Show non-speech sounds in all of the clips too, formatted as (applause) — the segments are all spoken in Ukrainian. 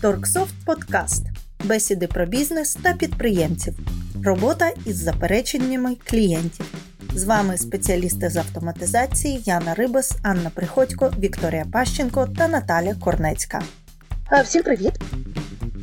Торксофт Подкаст. Бесіди про бізнес та підприємців. Робота із запереченнями клієнтів. З вами спеціалісти з автоматизації Яна Рибас, Анна Приходько, Вікторія Пащенко та Наталя Корнецька. Е, Всім привіт!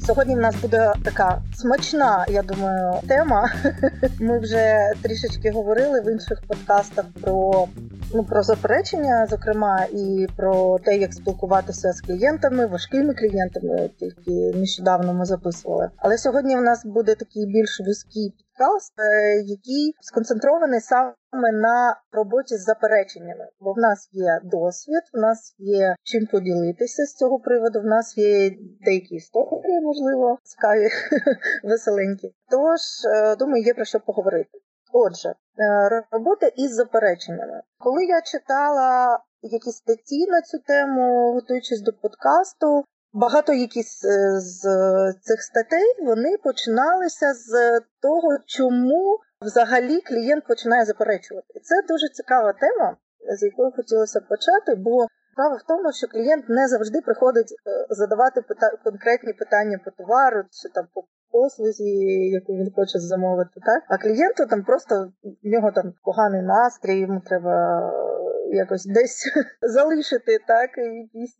Сьогодні в нас буде така смачна, я думаю, тема. (laughs) Ми вже трішечки говорили в інших подкастах про ну про заперечення, зокрема, і про те, як спілкуватися з клієнтами, важкими клієнтами. Тільки нещодавно ми записували. Але сьогодні в нас буде такий більш вузький підкаст, е, який сконцентрований саме на роботі з запереченнями. Бо в нас є досвід, в нас є чим поділитися з цього приводу. В нас є деякі історії, можливо, цікаві, (laughs) веселенькі. Тож е, думаю, є про що поговорити. Отже, е, робота із запереченнями. Коли я читала якісь статті на цю тему, готуючись до подкасту, багато якісь з цих статей вони починалися з того, чому взагалі клієнт починає заперечувати. Це дуже цікава тема, з якої хотілося почати, бо справа в тому, що клієнт не завжди приходить задавати пита- конкретні питання по товару чи там по послузі, яку він хоче замовити, так а клієнту там просто в нього там поганий настрій, йому треба якось десь (laughs) залишити так якийсь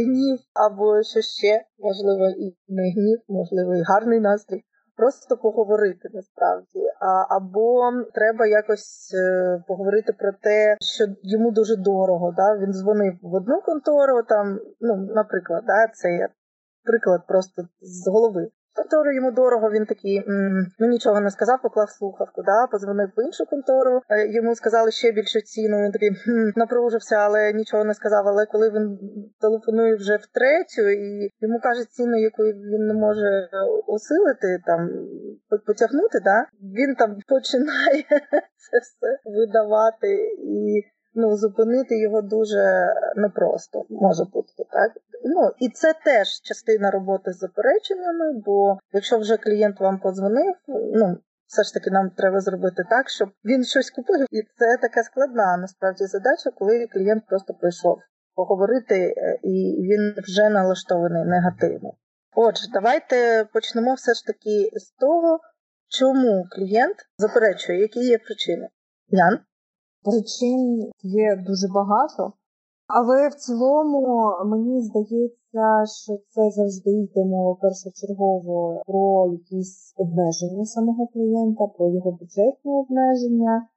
гнів, або що ще можливо, і не гнів, можливо, і гарний настрій. Просто поговорити насправді, а або треба якось е, поговорити про те, що йому дуже дорого. Да? Він дзвонив в одну контору, там, ну, наприклад, да, це приклад просто з голови. Контору йому дорого, він такий, м-м, ну нічого не сказав, поклав слухавку, да, позвонив в іншу контору, е, йому сказали ще більшу ціну, він такий хм, напружився, але нічого не сказав. Але коли він телефонує вже втретю, і йому каже ціну, яку він не може осилити, там потягнути, да, він там (laughs) починає це все видавати і. Ну, зупинити його дуже непросто може бути так. Ну і це теж частина роботи з запереченнями. Бо якщо вже клієнт вам подзвонив, ну все ж таки нам треба зробити так, щоб він щось купив, і це така складна насправді задача, коли клієнт просто прийшов поговорити, і він вже налаштований негативно. Отже, давайте почнемо все ж таки з того, чому клієнт заперечує, які є причини. Ян? Причин є дуже багато, але в цілому мені здається, що це завжди йде мова першочергово про якісь обмеження самого клієнта, про його бюджетні обмеження,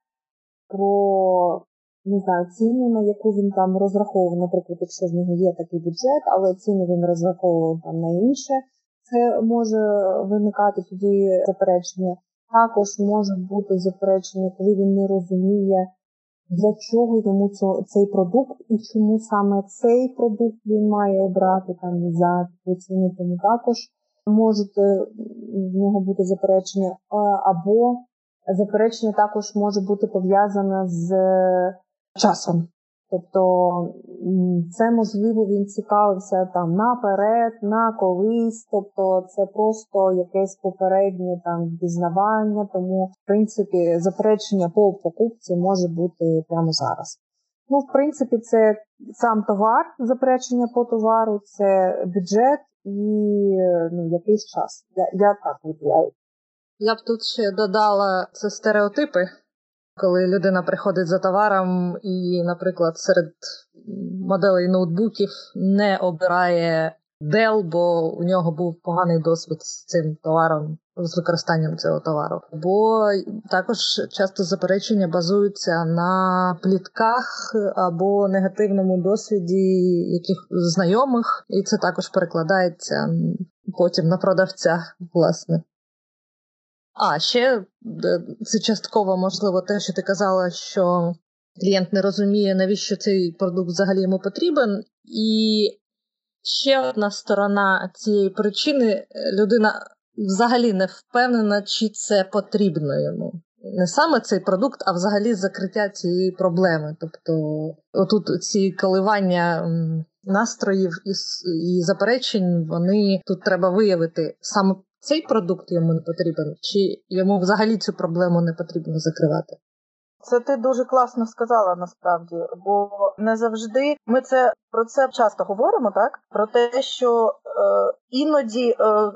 про не знаю, ціну, на яку він там розраховував, наприклад, якщо в нього є такий бюджет, але ціну він розраховував там на інше, це може виникати тоді заперечення. Також може бути заперечення, коли він не розуміє для чого йому цей продукт і чому саме цей продукт він має обрати там за ціну, тому також можуть в нього бути заперечення, або заперечення також може бути пов'язане з часом. Тобто це можливо він цікавився там наперед, на колись, тобто це просто якесь попереднє там дізнавання, тому в принципі заперечення по покупці може бути прямо зараз. Ну, в принципі, це сам товар, заперечення по товару, це бюджет і ну, якийсь час. Я, я так виділяю. Я б тут ще додала це стереотипи коли людина приходить за товаром і, наприклад, серед моделей ноутбуків не обирає Dell, бо у нього був поганий досвід з цим товаром, з використанням цього товару. Бо також часто заперечення базуються на плітках або негативному досвіді яких знайомих, і це також перекладається потім на продавця, власне. А ще це частково можливо те, що ти казала, що клієнт не розуміє, навіщо цей продукт взагалі йому потрібен. І ще одна сторона цієї причини людина взагалі не впевнена, чи це потрібно йому. Не саме цей продукт, а взагалі закриття цієї проблеми. Тобто, отут ці коливання настроїв і і заперечень, вони тут треба виявити саме цей продукт йому не потрібен, чи йому взагалі цю проблему не потрібно закривати? Це ти дуже класно сказала насправді, бо не завжди ми це про це часто говоримо, так про те, що е, іноді е, е,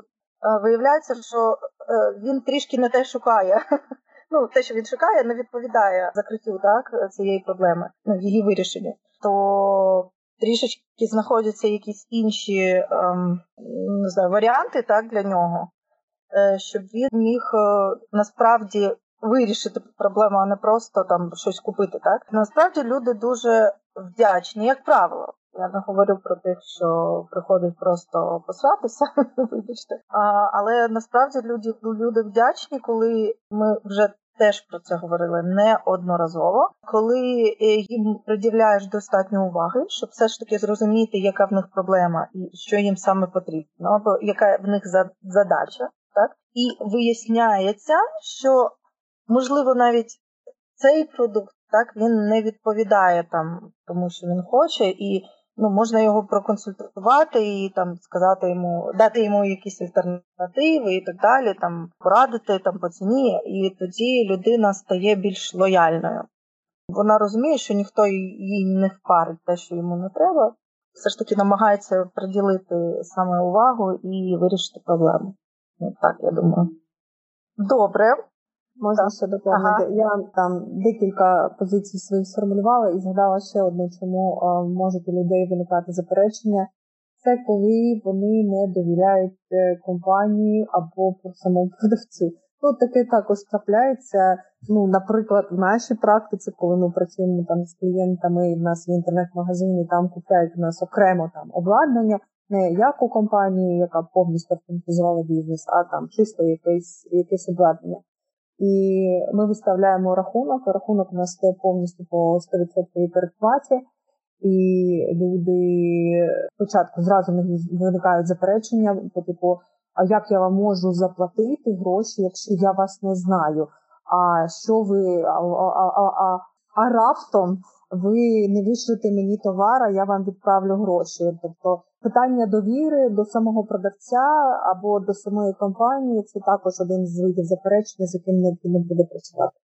виявляється, що е, він трішки не те шукає. (laughs) Ну, те, що він шукає, не відповідає закриттю так цієї проблеми, ну її вирішенню. То трішечки знаходяться якісь інші ем, не знаю, варіанти так для нього, е, щоб він міг е, насправді вирішити проблему, а не просто там щось купити. Так насправді люди дуже вдячні, як правило. Я не говорю про тих, що приходять просто посратися, (laughs) вибачте. А, Але насправді люди люди вдячні, коли ми вже теж про це говорили неодноразово, коли е, їм приділяєш достатньо уваги, щоб все ж таки зрозуміти, яка в них проблема і що їм саме потрібно, або яка в них задача, так? І виясняється, що можливо навіть цей продукт так він не відповідає там тому, що він хоче, і ну можна його проконсультувати і там сказати йому, дати йому якісь альтернативи і так далі, там порадити там по ціні, і тоді людина стає більш лояльною. Вона розуміє, що ніхто їй не впарить те, що йому не треба. Все ж таки намагається приділити саме увагу і вирішити проблему. Так, я думаю. Добре. Можна ще доповнити. Ага. Я там декілька позицій своїх сформулювала і згадала ще одну, чому а, можуть у людей виникати заперечення. Це коли вони не довіряють е, компанії або самому продавцю. Ну, таке також трапляється. Ну, наприклад, в нашій практиці, коли ми працюємо там з клієнтами, і в нас є інтернет-магазини, там купляють у нас окремо там обладнання, не як у компанії, яка повністю автоматизувала бізнес, а там чисто якесь якесь обладнання. І ми виставляємо рахунок. Рахунок у нас стає повністю по 100% передплаті. І люди спочатку зразу не виникають заперечення, по типу, а як я вам можу заплатити гроші, якщо я вас не знаю? А що ви а, а, а, а, а раптом ви не вишлете мені товар, а я вам відправлю гроші? Тобто Питання довіри до самого продавця або до самої компанії це також один з видів заперечення, з яким необхідно буде працювати.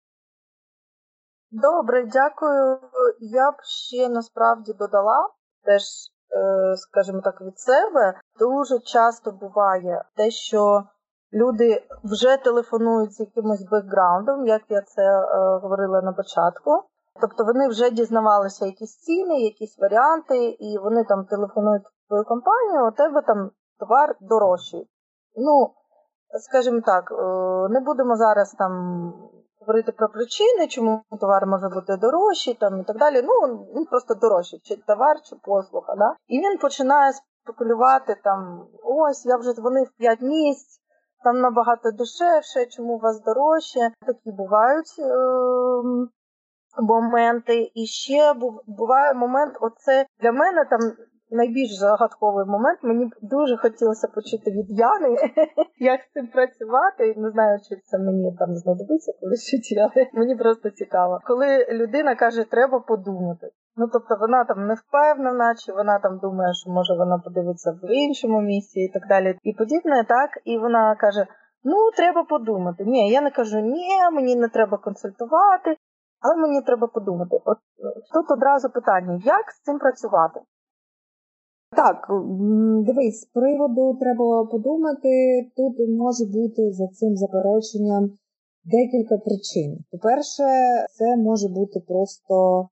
Добре, дякую. Я б ще насправді додала теж, е, скажімо так, від себе. Дуже часто буває те, що люди вже телефонують з якимось бекграундом, як я це е, говорила на початку. Тобто вони вже дізнавалися якісь ціни, якісь варіанти, і вони там телефонують твою компанію, у тебе там товар дорожчий. Ну, скажімо так, е, не будемо зараз там говорити про причини, чому товар може бути дорожчий там і так далі. Ну, він просто дорожчий, чи товар, чи послуга. Да? І він починає спекулювати там: ось, я вже дзвонив 5 місць, там набагато дешевше, чому у вас дорожче. Такі бувають. Е- Моменти, і ще буває момент, оце для мене там найбільш загадковий момент. Мені дуже хотілося почути від Яни, (laughs) як з цим працювати. Не знаю, чи це мені там знадобиться, коли ще але мені просто цікаво. Коли людина каже, треба подумати. Ну, тобто вона там не впевнена, чи вона там думає, що може вона подивиться в іншому місці і так далі. І подібне, так, і вона каже: Ну, треба подумати. Ні, я не кажу, ні, мені не треба консультувати, але мені треба подумати. От тут одразу питання: як з цим працювати? Так, дивись, з приводу треба подумати. Тут може бути за цим запереченням декілька причин. По-перше, це може бути просто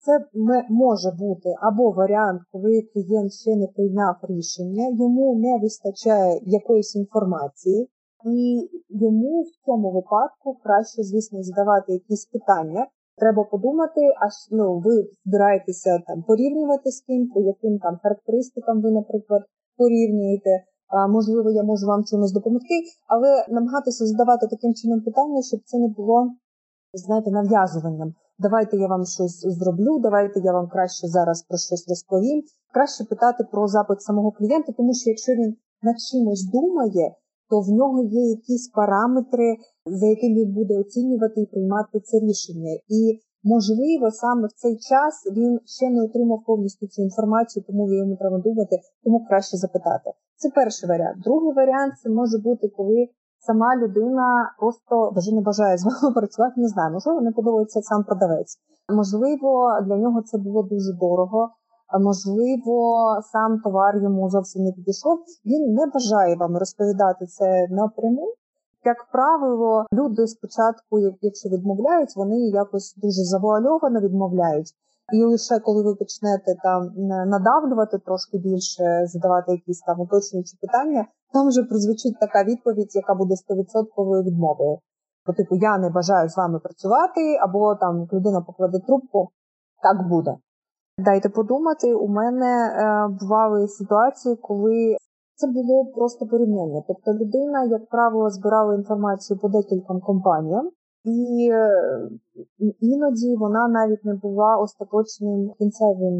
це може бути або варіант, коли клієнт ще не прийняв рішення, йому не вистачає якоїсь інформації, і йому в цьому випадку краще, звісно, задавати якісь питання. Треба подумати, а ну, ви збираєтеся там порівнювати з ким, по яким там характеристикам ви, наприклад, порівнюєте. А, Можливо, я можу вам чимось допомогти, але намагатися задавати таким чином питання, щоб це не було, знаєте, нав'язуванням. Давайте я вам щось зроблю, давайте я вам краще зараз про щось розповім. Краще питати про запит самого клієнта, тому що якщо він над чимось думає, то в нього є якісь параметри, за якими він буде оцінювати і приймати це рішення. І, можливо, саме в цей час він ще не отримав повністю цю інформацію, тому йому треба думати, тому краще запитати. Це перший варіант. Другий варіант це може бути, коли сама людина просто вже не бажає з вами (laughs) працювати. Не знаю, можливо, не подобається сам продавець. Можливо, для нього це було дуже дорого. Можливо, сам товар йому зовсім не підійшов. Він не бажає вам розповідати це напряму. Як правило, люди спочатку, якщо відмовляють, вони якось дуже завуальовано відмовляють. І лише коли ви почнете там надавлювати трошки більше, задавати якісь там уточнюючі питання, там вже прозвучить така відповідь, яка буде 100% відмовою. По типу я не бажаю з вами працювати, або там людина покладе трубку, так буде. Дайте подумати, у мене е, бували ситуації, коли це було просто порівняння. Тобто людина, як правило, збирала інформацію по декільком компаніям, і е, іноді вона навіть не була остаточним кінцевим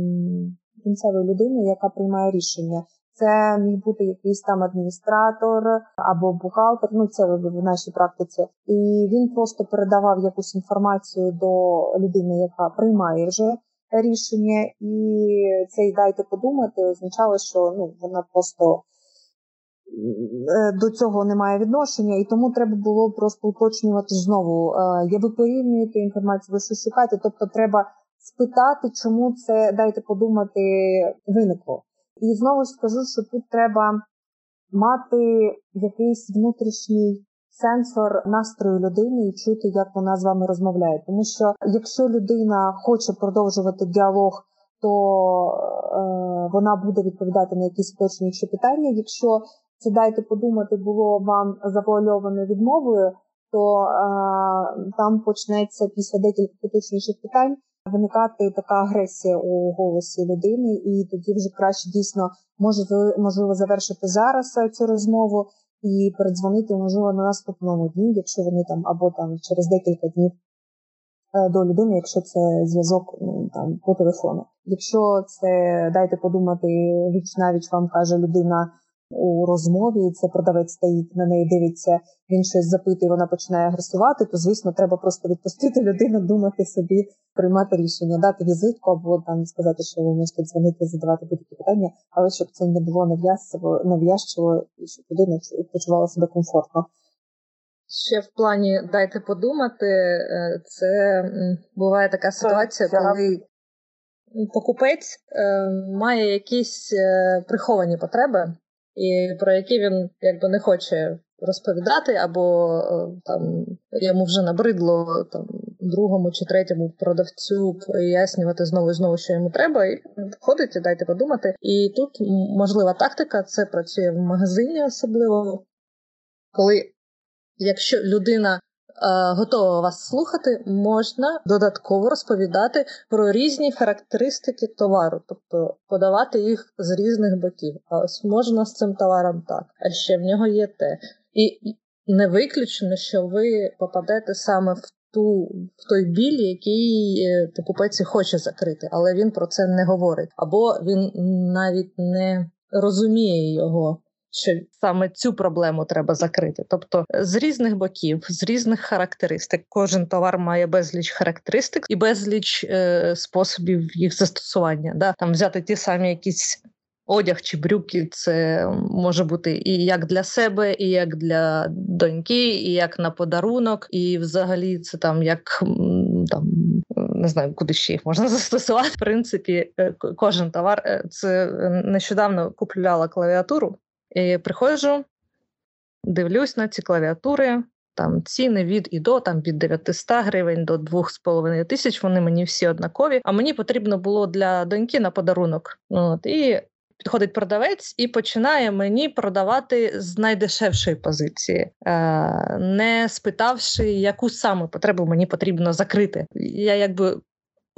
кінцевою людиною, яка приймає рішення. Це міг бути якийсь там адміністратор або бухгалтер. Ну це в нашій практиці, і він просто передавав якусь інформацію до людини, яка приймає вже рішення, і цей дайте подумати означало, що ну вона просто до цього немає відношення, і тому треба було просто уточнювати знову. Є е, ви порівнюєте інформацію, ви що шукаєте, тобто треба спитати, чому це дайте подумати виникло. І знову ж скажу, що тут треба мати якийсь внутрішній сенсор настрою людини і чути, як вона з вами розмовляє. Тому що якщо людина хоче продовжувати діалог, то е, вона буде відповідати на якісь уточнюючі питання. Якщо це дайте подумати, було вам завуальовано відмовою, то е, там почнеться після декількох уточнюючих питань виникати така агресія у голосі людини, і тоді вже краще дійсно може можливо завершити зараз е, цю розмову і передзвонити можливо на наступному дні, якщо вони там або там через декілька днів. Е, до людини, якщо це зв'язок ну, там по телефону. Якщо це дайте подумати, віч навіч вам каже людина, у розмові, це продавець стоїть на неї, дивиться, він щось запитує, вона починає агресувати, то звісно, треба просто відпустити людину, думати собі, приймати рішення, дати візитку або там сказати, що ви можете дзвонити, задавати будь-які питання, але щоб це не було нав'язчиво, нав'язчиво і щоб людина почувала себе комфортно. Ще в плані дайте подумати, е, це буває така ситуація, коли покупець е, має якісь е, приховані потреби і про які він якби не хоче розповідати, або е, там йому вже набридло там другому чи третьому продавцю пояснювати знову і знову, що йому треба, і входить і дайте подумати. І тут можлива тактика, це працює в магазині, особливо коли якщо людина готова вас слухати, можна додатково розповідати про різні характеристики товару, тобто подавати їх з різних боків. А ось можна з цим товаром так, а ще в нього є те. І не виключено, що ви попадете саме в ту в той біль, який е, покупець хоче закрити, але він про це не говорить, або він навіть не розуміє його що саме цю проблему треба закрити. Тобто з різних боків, з різних характеристик, кожен товар має безліч характеристик і безліч е, способів їх застосування. Да? Там взяти ті самі якісь. Одяг чи брюки це може бути і як для себе, і як для доньки, і як на подарунок, і взагалі це там як там не знаю, куди ще їх можна (laughs) застосувати. В принципі, е, кожен товар е, це нещодавно купляла клавіатуру. І Приходжу, дивлюсь на ці клавіатури. Там ціни від і до там від 900 гривень до 2,5 тисяч. Вони мені всі однакові. А мені потрібно було для доньки на подарунок. От і підходить продавець і починає мені продавати з найдешевшої позиції, е, не спитавши, яку саме потребу мені потрібно закрити. Я якби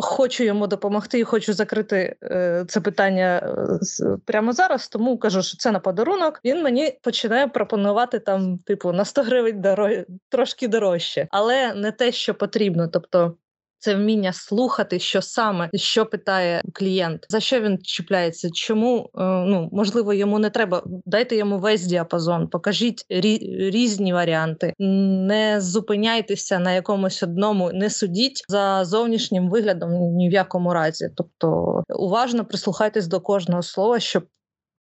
хочу йому допомогти і хочу закрити е, це питання е, прямо зараз. Тому кажу, що це на подарунок. Він мені починає пропонувати там, типу, на 100 гривень дорож... трошки дорожче, але не те, що потрібно. Тобто це вміння слухати, що саме що питає клієнт, за що він чіпляється, чому е, ну можливо йому не треба. Дайте йому весь діапазон, покажіть різні варіанти, не зупиняйтеся на якомусь одному, не судіть за зовнішнім виглядом ні в якому разі. Тобто уважно прислухайтесь до кожного слова, щоб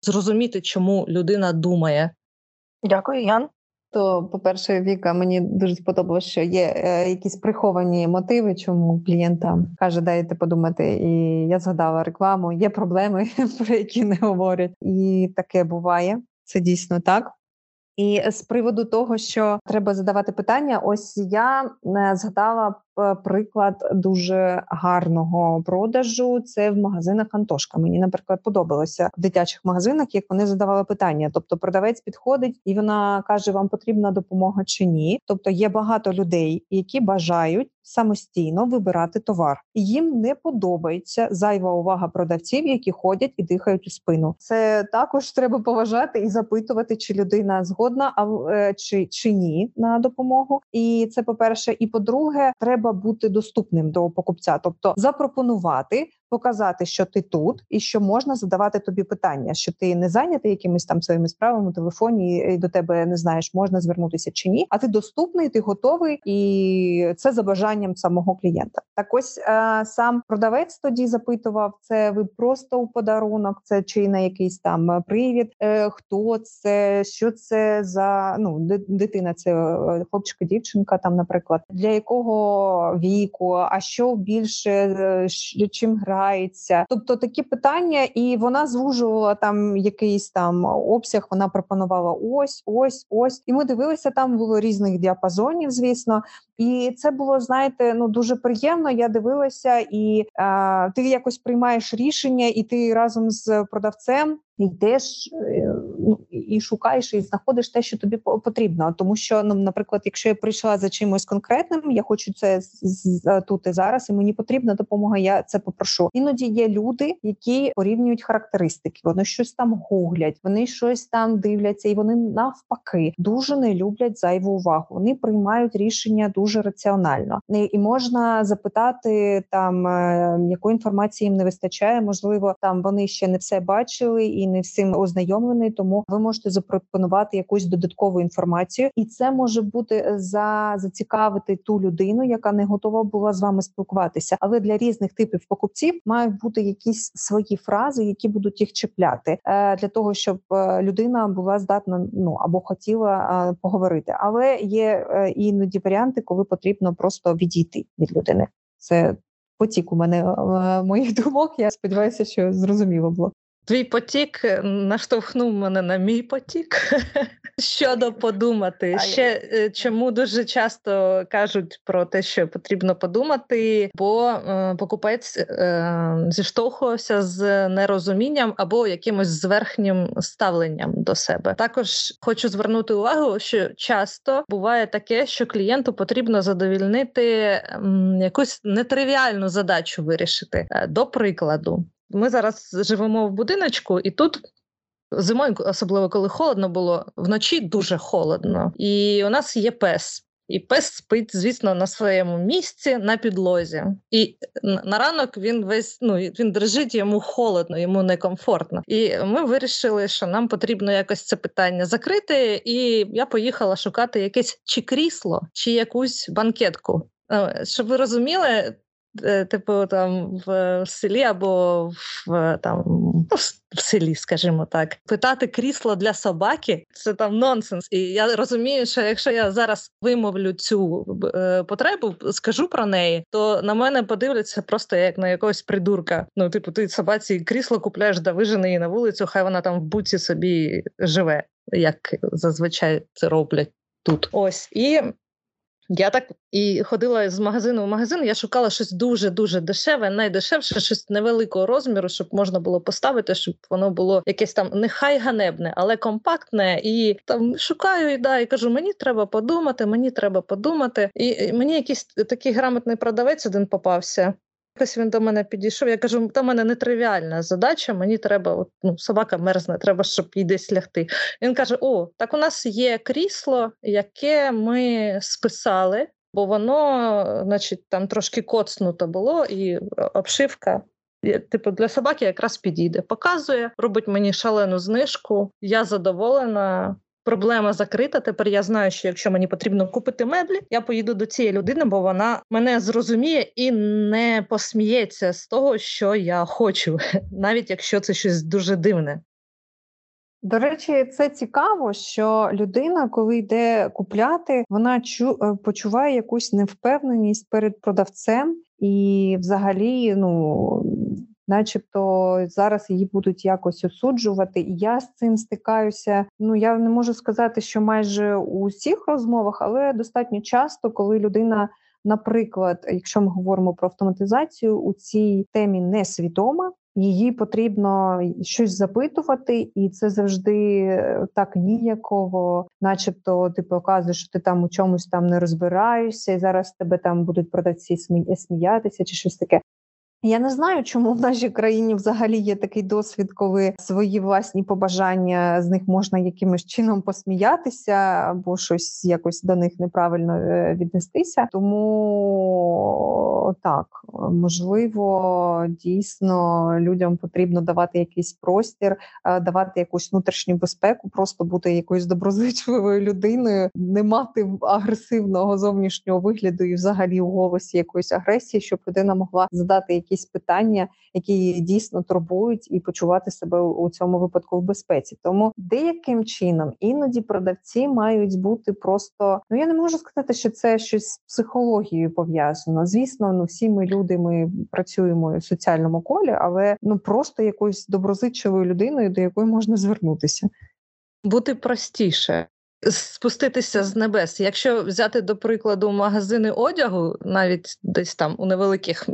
зрозуміти, чому людина думає. Дякую, Ян. То, по-перше, Віка, мені дуже сподобалося, що є е, якісь приховані мотиви, чому клієнта каже, дайте подумати. І я згадала рекламу. Є проблеми, (laughs) про які не говорять, і таке буває. Це дійсно так. І з приводу того, що треба задавати питання, ось я е, згадала приклад дуже гарного продажу. Це в магазинах Антошка. Мені, наприклад, подобалося в дитячих магазинах, як вони задавали питання. Тобто, продавець підходить і вона каже: Вам потрібна допомога чи ні? Тобто є багато людей, які бажають самостійно вибирати товар, і їм не подобається зайва увага продавців, які ходять і дихають у спину. Це також треба поважати і запитувати, чи людина згодна, а е, чи, чи ні на допомогу. І це по перше, і по-друге, треба бути доступним до покупця, тобто запропонувати показати, що ти тут, і що можна задавати тобі питання, що ти не зайнятий якимись там своїми справами в телефоні, і до тебе не знаєш, можна звернутися чи ні. А ти доступний, ти готовий, і це за бажанням самого клієнта. Так ось е, сам продавець тоді запитував: це ви просто у подарунок, це чи на якийсь там привід, е, хто це, що це за ну дитина, це е, хлопчика, дівчинка, там, наприклад, для якого віку, а що більше чим грає грається. Тобто такі питання, і вона звужувала там якийсь там обсяг. Вона пропонувала ось, ось, ось. І ми дивилися, там було різних діапазонів, звісно. І це було, знаєте, ну дуже приємно. Я дивилася, і е, ти якось приймаєш рішення, і ти разом з продавцем йдеш е, ну, і шукаєш і знаходиш те, що тобі потрібно. Тому що, ну, наприклад, якщо я прийшла за чимось конкретним, я хочу це тут і зараз, і мені потрібна допомога. Я це попрошу. Іноді є люди, які порівнюють характеристики. Вони щось там гуглять, вони щось там дивляться, і вони навпаки дуже не люблять зайву увагу. Вони приймають рішення дуже раціонально, і можна запитати там, е, якої інформації їм не вистачає. Можливо, там вони ще не все бачили і не всім ознайомлений, тому ви можете запропонувати якусь додаткову інформацію, і це може бути е, за зацікавити ту людину, яка не готова була з вами спілкуватися. Але для різних типів покупців мають бути якісь свої фрази, які будуть їх чіпляти е, для того, щоб е, людина була здатна ну або хотіла поговорити. Але є іноді варіанти, коли потрібно просто відійти від людини. Це потік у мене моїх думок. Я сподіваюся, що зрозуміло було. Твій потік е, наштовхнув мене на мій потік (laughs) щодо подумати. Ще е, чому дуже часто кажуть про те, що потрібно подумати, бо е, покупець е, зіштовхувався з нерозумінням або якимось зверхнім ставленням до себе. Також хочу звернути увагу, що часто буває таке, що клієнту потрібно задовільнити м, якусь нетривіальну задачу вирішити. Е, до прикладу. Ми зараз живемо в будиночку, і тут зимою, особливо коли холодно було, вночі дуже холодно. І у нас є пес. І пес спить, звісно, на своєму місці на підлозі. І на ранок він весь ну він дрижить, йому холодно, йому некомфортно. І ми вирішили, що нам потрібно якось це питання закрити. І я поїхала шукати якесь чи крісло, чи якусь банкетку. Е, щоб ви розуміли, типу, там в селі або в там ну, в селі, скажімо так, питати крісло для собаки це там нонсенс. І я розумію, що якщо я зараз вимовлю цю е, потребу, скажу про неї, то на мене подивляться просто як на якогось придурка. Ну, типу, ти собаці крісло купляєш да вижени її на вулицю, хай вона там в буці собі живе, як зазвичай це роблять тут. Ось і я так і ходила з магазину в магазин. Я шукала щось дуже дуже дешеве, найдешевше, щось невеликого розміру, щоб можна було поставити, щоб воно було якесь там нехай ганебне, але компактне. І там шукаю і да, і кажу: мені треба подумати, мені треба подумати. І мені якийсь такий грамотний продавець один попався. Якось він до мене підійшов. Я кажу, та мене нетривіальна задача. Мені треба, от, ну, собака мерзне, треба, щоб їй десь лягти. Він каже: О, так у нас є крісло, яке ми списали, бо воно, значить, там трошки коцнуто було, і обшивка. Типу, для собаки якраз підійде. Показує, робить мені шалену знижку. Я задоволена. Проблема закрита. Тепер я знаю, що якщо мені потрібно купити меблі, я поїду до цієї людини, бо вона мене зрозуміє і не посміється з того, що я хочу, (laughs) навіть якщо це щось дуже дивне. До речі, це цікаво, що людина, коли йде купляти, вона чу е, почуває якусь невпевненість перед продавцем, і взагалі, ну начебто зараз її будуть якось осуджувати. І я з цим стикаюся. Ну я не можу сказати, що майже у всіх розмовах, але достатньо часто, коли людина. Наприклад, якщо ми говоримо про автоматизацію, у цій темі несвідома, її потрібно щось запитувати, і це завжди е, так ніяково, начебто, ти показуєш, що ти там у чомусь там не розбираєшся, і зараз тебе там будуть продавці сміятися чи щось таке. Я не знаю, чому в нашій країні взагалі є такий досвід, коли свої власні побажання з них можна якимось чином посміятися, або щось якось до них неправильно е, віднестися. Тому так можливо, дійсно людям потрібно давати якийсь простір, е, давати якусь внутрішню безпеку, просто бути якоюсь доброзичливою людиною, не мати агресивного зовнішнього вигляду і взагалі у голосі якоїсь агресії, щоб людина могла задати якісь якісь питання, які її дійсно турбують, і почувати себе у цьому випадку в безпеці. Тому деяким чином іноді продавці мають бути просто ну я не можу сказати, що це щось з психологією пов'язано. Звісно, ну всі ми люди, ми працюємо в соціальному колі, але ну просто якоюсь доброзичливою людиною, до якої можна звернутися. Бути простіше, спуститися з небес. Якщо взяти до прикладу магазини одягу, навіть десь там у невеликих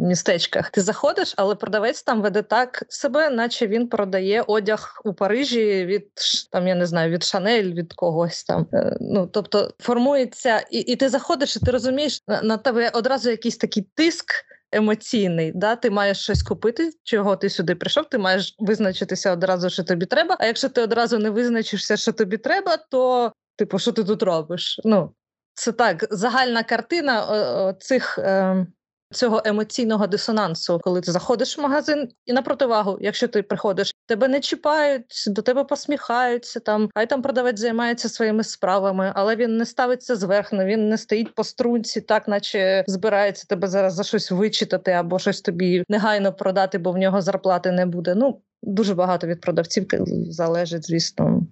містечках, ти заходиш, але продавець там веде так себе, наче він продає одяг у Парижі від там, я не знаю, від Шанель, від когось там. Е, ну тобто формується, і, і ти заходиш, і ти розумієш на, на тебе одразу якийсь такий тиск емоційний. Да? Ти маєш щось купити, чого ти сюди прийшов, ти маєш визначитися одразу, що тобі треба. А якщо ти одразу не визначишся, що тобі треба, то типу, що ти тут робиш? Ну, це так, загальна картина цих. Е, цього емоційного дисонансу, коли ти заходиш в магазин, і на противагу, якщо ти приходиш, тебе не чіпають, до тебе посміхаються там, хай там продавець займається своїми справами, але він не ставиться зверху, він не стоїть по струнці, так наче збирається тебе зараз за щось вичитати або щось тобі негайно продати, бо в нього зарплати не буде. Ну дуже багато від продавців залежить, звісно.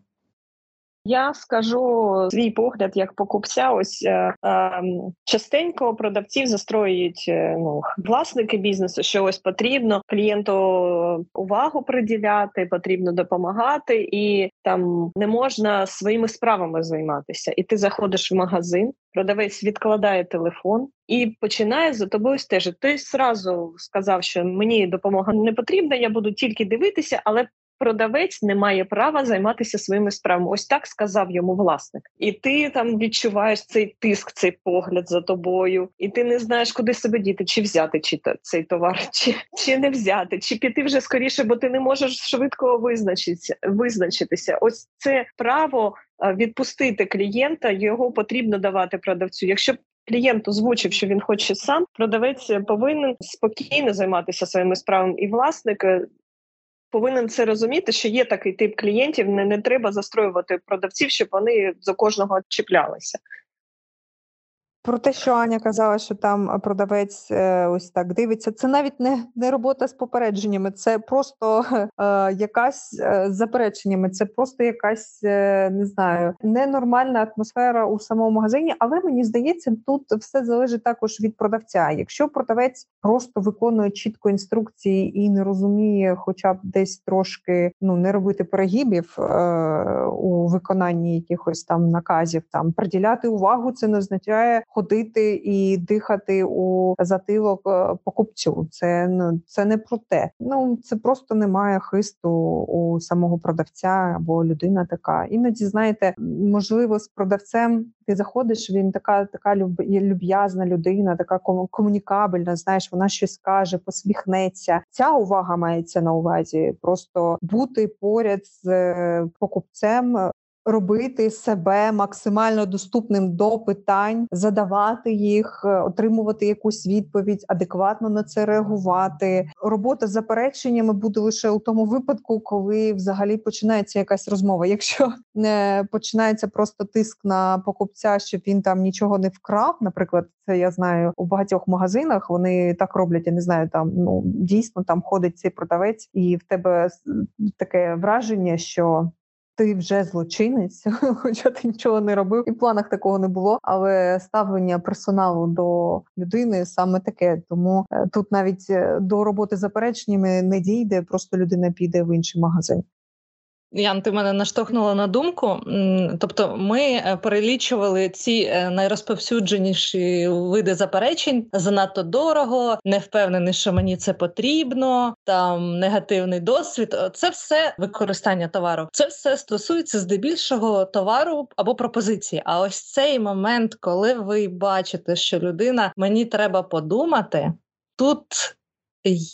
Я скажу свій погляд як покупця. Ось е, е, частенько продавців застроюють е, ну власники бізнесу, що ось потрібно клієнту увагу приділяти, потрібно допомагати, і там не можна своїми справами займатися. І ти заходиш в магазин, продавець відкладає телефон і починає за тобою стежити. Той зразу сказав, що мені допомога не потрібна, я буду тільки дивитися, але продавець не має права займатися своїми справами. Ось так сказав йому власник. І ти там відчуваєш цей тиск, цей погляд за тобою, і ти не знаєш, куди себе діти, чи взяти чи цей товар, (laughs) чи чи не взяти, чи піти вже скоріше, бо ти не можеш швидко визначитися. визначитися. Ось це право відпустити клієнта, його потрібно давати продавцю. Якщо Клієнт озвучив, що він хоче сам, продавець повинен спокійно займатися своїми справами, і власник е, повинен це розуміти, що є такий тип клієнтів. Не, не треба застроювати продавців, щоб вони за кожного чіплялися. Про те, що Аня казала, що там продавець е, ось так дивиться, це навіть не не робота з попередженнями, це просто (laughs) е, якась е, з запереченнями, це просто якась е, не знаю ненормальна атмосфера у самому магазині. Але мені здається, тут все залежить також від продавця. Якщо продавець просто виконує чітко інструкції і не розуміє, хоча б десь трошки ну не робити перегибів е, у виконанні якихось там наказів, там приділяти увагу, це не означає ходити і дихати у затилок е, покупцю. Це ну це не про те. Ну це просто немає хисту у самого продавця або людина така. Іноді знаєте, можливо, з продавцем ти заходиш. Він така, така люб'язна людина, така комунікабельна. Знаєш, вона щось скаже, посміхнеться. Ця увага мається на увазі. Просто бути поряд з е, покупцем робити себе максимально доступним до питань, задавати їх, е, отримувати якусь відповідь, адекватно на це реагувати. Робота з запереченнями буде лише у тому випадку, коли взагалі починається якась розмова. Якщо не починається просто тиск на покупця, щоб він там нічого не вкрав. Наприклад, це я знаю у багатьох магазинах. Вони так роблять. Я не знаю, там ну дійсно там ходить цей продавець, і в тебе таке враження, що ти вже злочинець, (laughs) хоча ти нічого не робив, і в планах такого не було. Але ставлення персоналу до людини саме таке. Тому е, тут навіть е, до роботи запереченнями не дійде, просто людина піде в інший магазин. Ян, ти мене наштовхнула на думку. Тобто, ми е, перелічували ці е, найрозповсюдженіші види заперечень занадто дорого, не впевнений, що мені це потрібно. Там негативний досвід. Це все використання товару. Це все стосується здебільшого товару або пропозиції. А ось цей момент, коли ви бачите, що людина мені треба подумати, тут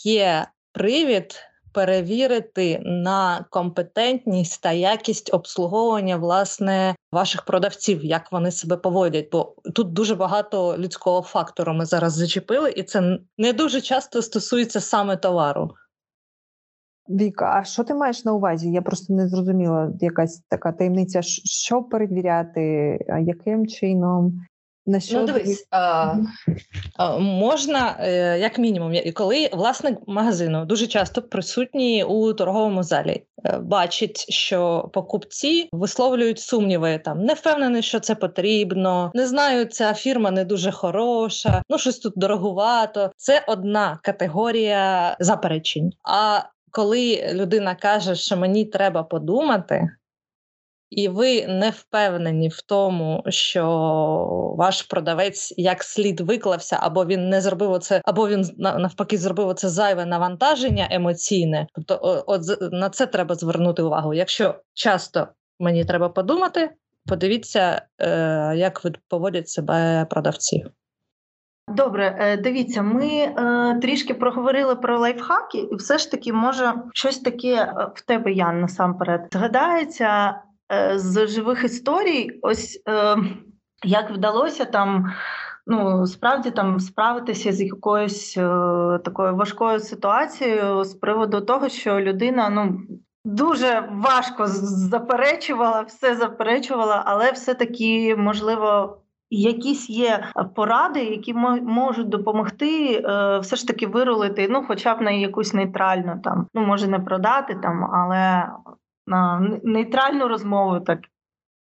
є привід перевірити на компетентність та якість обслуговування власне ваших продавців, як вони себе поводять. Бо тут дуже багато людського фактору ми зараз зачепили, і це не дуже часто стосується саме товару. Віка, а що ти маєш на увазі? Я просто не зрозуміла якась така таємниця, що перевіряти, яким чином, на що ну, дивись, а, а, можна е, як мінімум, коли власник магазину дуже часто присутній у торговому залі, е, бачить, що покупці висловлюють сумніви там, не впевнений, що це потрібно, не знаю, ця фірма не дуже хороша, ну щось тут дорогувато. Це одна категорія заперечень. А коли людина каже, що мені треба подумати, і ви не впевнені в тому, що ваш продавець як слід виклався, або він не зробив оце, або він навпаки зробив це зайве навантаження емоційне. Тобто, от на це треба звернути увагу. Якщо часто мені треба подумати, подивіться, е, як поводять себе продавці. Добре, е, дивіться, ми е, трішки проговорили про лайфхаки, і все ж таки, може, щось таке е, в тебе, Ян, насамперед згадається з живих історій, ось е, як вдалося там. Ну, справді там справитися з якоюсь е, такою важкою ситуацією з приводу того, що людина ну дуже важко заперечувала, все заперечувала, але все-таки можливо. Якісь є поради, які можуть допомогти е, все ж таки вирулити, ну, хоча б на якусь нейтральну там, ну може не продати там, але на нейтральну розмову, так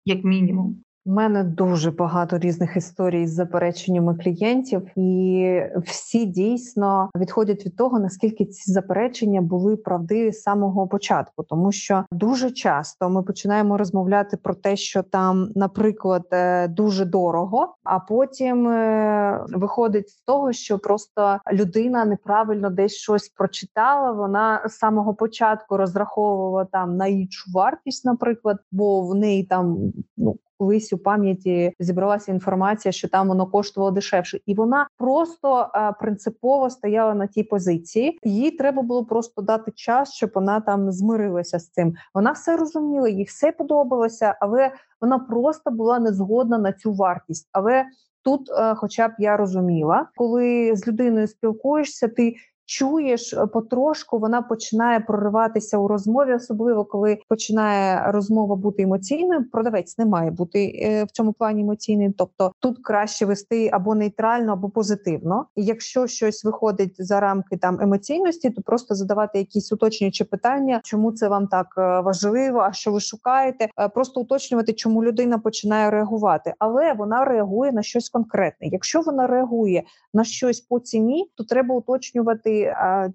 як мінімум. У мене дуже багато різних історій з запереченнями клієнтів, і всі дійсно відходять від того, наскільки ці заперечення були правдиві з самого початку, тому що дуже часто ми починаємо розмовляти про те, що там, наприклад, е, дуже дорого, а потім е, виходить з того, що просто людина неправильно десь щось прочитала. Вона з самого початку розраховувала там на іншу вартість, наприклад, бо в неї там ну колись у пам'яті зібралася інформація, що там воно коштувало дешевше, і вона просто а, принципово стояла на тій позиції. Їй треба було просто дати час, щоб вона там змирилася з цим. Вона все розуміла, їй все подобалося, але вона просто була не згодна на цю вартість. Але Тут, хоча б я розуміла, коли з людиною спілкуєшся, ти чуєш е, потрошку, вона починає прориватися у розмові, особливо коли починає розмова бути емоційною. Продавець не має бути е, в цьому плані емоційним. Тобто тут краще вести або нейтрально, або позитивно. І якщо щось виходить за рамки там емоційності, то просто задавати якісь уточнюючі питання, чому це вам так е, важливо, а що ви шукаєте, просто уточнювати, чому людина починає реагувати, але вона реагує на щось конкретне. Якщо вона реагує на щось по ціні, то треба уточнювати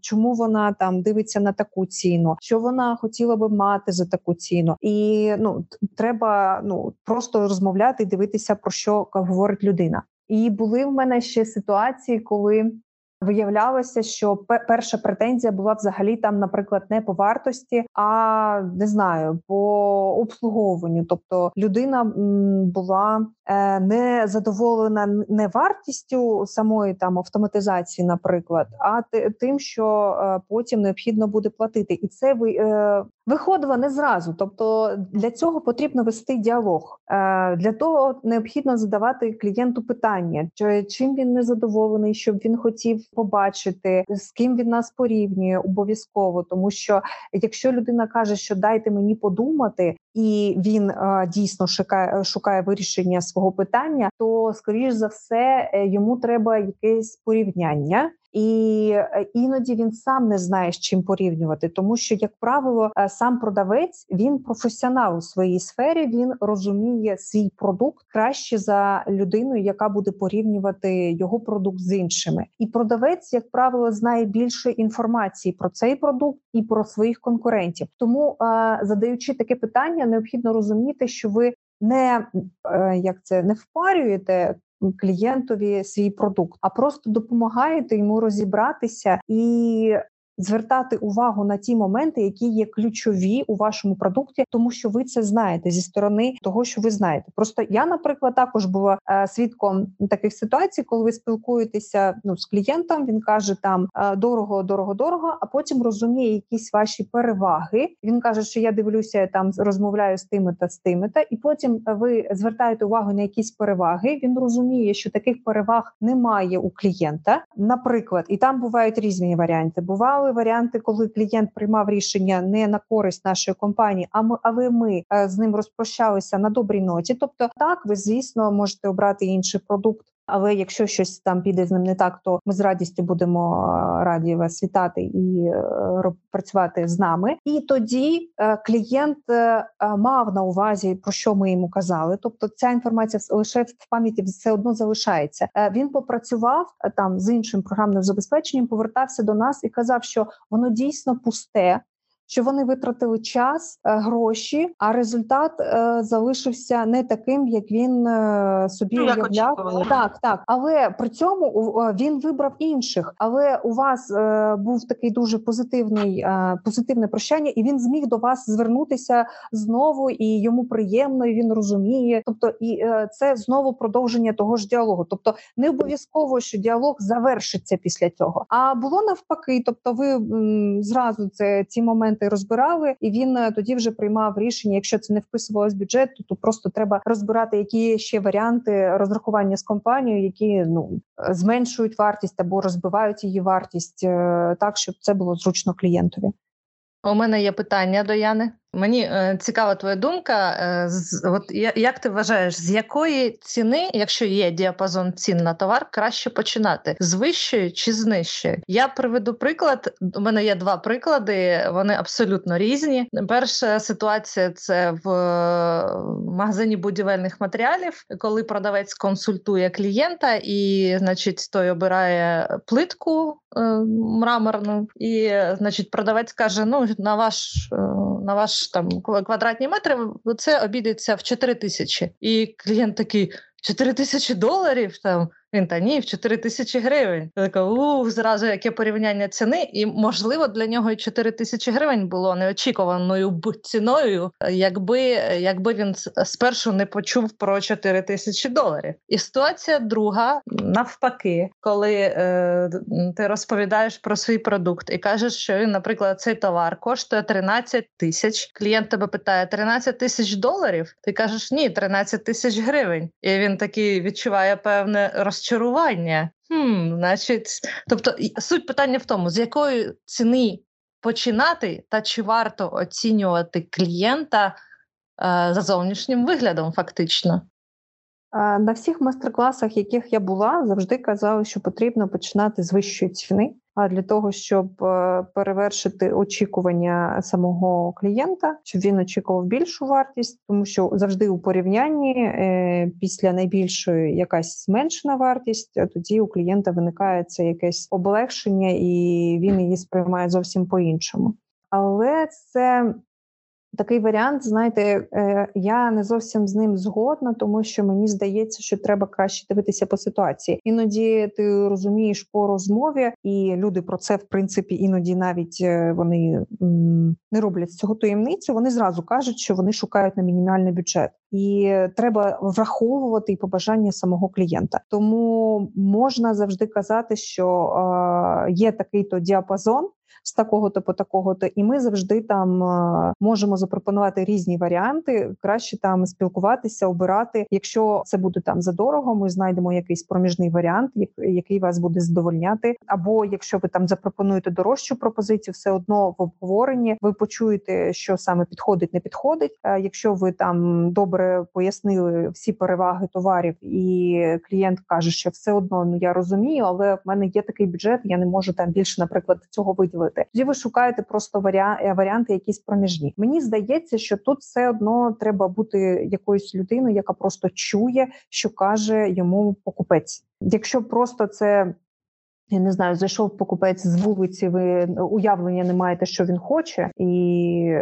чому вона там дивиться на таку ціну, що вона хотіла би мати за таку ціну, і ну треба ну просто розмовляти і дивитися про що говорить людина. І були в мене ще ситуації, коли Виявлялося, що перша претензія була взагалі там, наприклад, не по вартості, а не знаю, по обслуговуванню. Тобто людина була е, не задоволена не вартістю самої там автоматизації, наприклад, а тим, що е, потім необхідно буде платити, і це е, Виходило не зразу, тобто для цього потрібно вести діалог. Е, Для того необхідно задавати клієнту питання, чим він не задоволений, щоб він хотів побачити, з ким він нас порівнює обов'язково. Тому що якщо людина каже, що дайте мені подумати, і він е, дійсно шукає шукає вирішення свого питання, то скоріш за все е, йому треба якесь порівняння. І е, іноді він сам не знає з чим порівнювати, тому що, як правило, е, сам продавець він професіонал у своїй сфері. Він розуміє свій продукт краще за людину, яка буде порівнювати його продукт з іншими. І продавець, як правило, знає більше інформації про цей продукт і про своїх конкурентів. Тому, е, задаючи таке питання, необхідно розуміти, що ви не як це не впарюєте клієнтові свій продукт, а просто допомагаєте йому розібратися і звертати увагу на ті моменти, які є ключові у вашому продукті, тому що ви це знаєте зі сторони того, що ви знаєте. Просто я, наприклад, також була е, свідком таких ситуацій, коли ви спілкуєтеся ну з клієнтом. Він каже там е, дорого, дорого, дорого. А потім розуміє якісь ваші переваги. Він каже, що я дивлюся, я там розмовляю з тими та з тими, та і потім ви звертаєте увагу на якісь переваги. Він розуміє, що таких переваг немає у клієнта, наприклад, і там бувають різні варіанти. Бували варіанти, коли клієнт приймав рішення не на користь нашої компанії, а ми, але ми е, з ним розпрощалися на добрій ноті. Тобто, так ви звісно можете обрати інший продукт. Але якщо щось там піде з ним не так, то ми з радістю будемо е, раді вас вітати і е, працювати з нами. І тоді е, клієнт мав на увазі про що ми йому казали. Тобто, ця інформація лише в пам'яті все одно залишається. Він попрацював там з іншим програмним забезпеченням, повертався до нас і казав, що воно дійсно пусте що вони витратили час, е, гроші, а результат е, залишився не таким, як він е, собі ну, уявляв. Так, так, але при цьому він вибрав інших. Але у вас був такий дуже позитивний позитивне прощання, і він зміг до вас звернутися знову, і йому приємно, і він розуміє. Тобто, і це знову продовження того ж діалогу. Тобто, не обов'язково, що діалог завершиться після цього. А було навпаки, тобто, ви м, зразу це ці моменти моменти розбирали, і він е, тоді вже приймав рішення. Якщо це не вписувалось в бюджет, то просто треба розбирати, які ще варіанти розрахування з компанією, які ну зменшують вартість або розбивають її вартість, е, так щоб це було зручно клієнтові. У мене є питання до Яни. Мені е, цікава твоя думка. Е, от Як ти вважаєш, з якої ціни, якщо є діапазон цін на товар, краще починати з вищої чи з нижчої? Я приведу приклад. У мене є два приклади, вони абсолютно різні. Перша ситуація це в магазині будівельних матеріалів, коли продавець консультує клієнта, і, значить, той обирає плитку е, мраморну, і, значить, продавець каже: Ну, на ваш. На ваш там квадратні метри, це обійдеться в 4 тисячі. І клієнт такий: 4 тисячі доларів там. Він та ні, в 4 тисячі гривень. Я така, ух, зразу яке порівняння ціни, і можливо для нього і 4 тисячі гривень було неочікуваною б ціною, якби якби він спершу не почув про 4 тисячі доларів. І ситуація друга навпаки, коли е, ти розповідаєш про свій продукт і кажеш, що він, наприклад, цей товар коштує 13 тисяч. Клієнт тебе питає 13 тисяч доларів. Ти кажеш ні, 13 тисяч гривень. І він такий відчуває певне розчарування розчарування. Хм, значить, Тобто, суть питання в тому, з якої ціни починати, та чи варто оцінювати клієнта е, за зовнішнім виглядом, фактично. На всіх майстер-класах, яких я була, завжди казали, що потрібно починати з вищої ціни. А для того, щоб е, перевершити очікування самого клієнта, щоб він очікував більшу вартість, тому що завжди у порівнянні е, після найбільшої якась зменшена вартість, тоді у клієнта виникає це якесь облегшення, і він її сприймає зовсім по іншому. Але це Такий варіант, знаєте, е, я не зовсім з ним згодна, тому що мені здається, що треба краще дивитися по ситуації. Іноді ти розумієш по розмові, і люди про це в принципі іноді навіть е, вони не роблять цього таємницю. Вони зразу кажуть, що вони шукають на мінімальний бюджет, і треба враховувати і побажання самого клієнта. Тому можна завжди казати, що є такий то діапазон з такого-то по такого-то, і ми завжди там е, можемо запропонувати різні варіанти. Краще там спілкуватися, обирати. Якщо це буде там задорого, ми знайдемо якийсь проміжний варіант, який вас буде задовольняти. Або якщо ви там запропонуєте дорожчу пропозицію, все одно в обговоренні ви почуєте, що саме підходить, не підходить. Е, якщо ви там добре пояснили всі переваги товарів, і клієнт каже, що все одно ну я розумію, але в мене є такий бюджет, я не можу там більше, наприклад, цього виділити. Тоді ви шукаєте просто е, варіанти, якісь проміжні. Мені здається, що тут все одно треба бути якоюсь людиною, яка просто чує, що каже йому покупець. Якщо просто це я не знаю, зайшов покупець з вулиці. Ви уявлення не маєте, що він хоче, і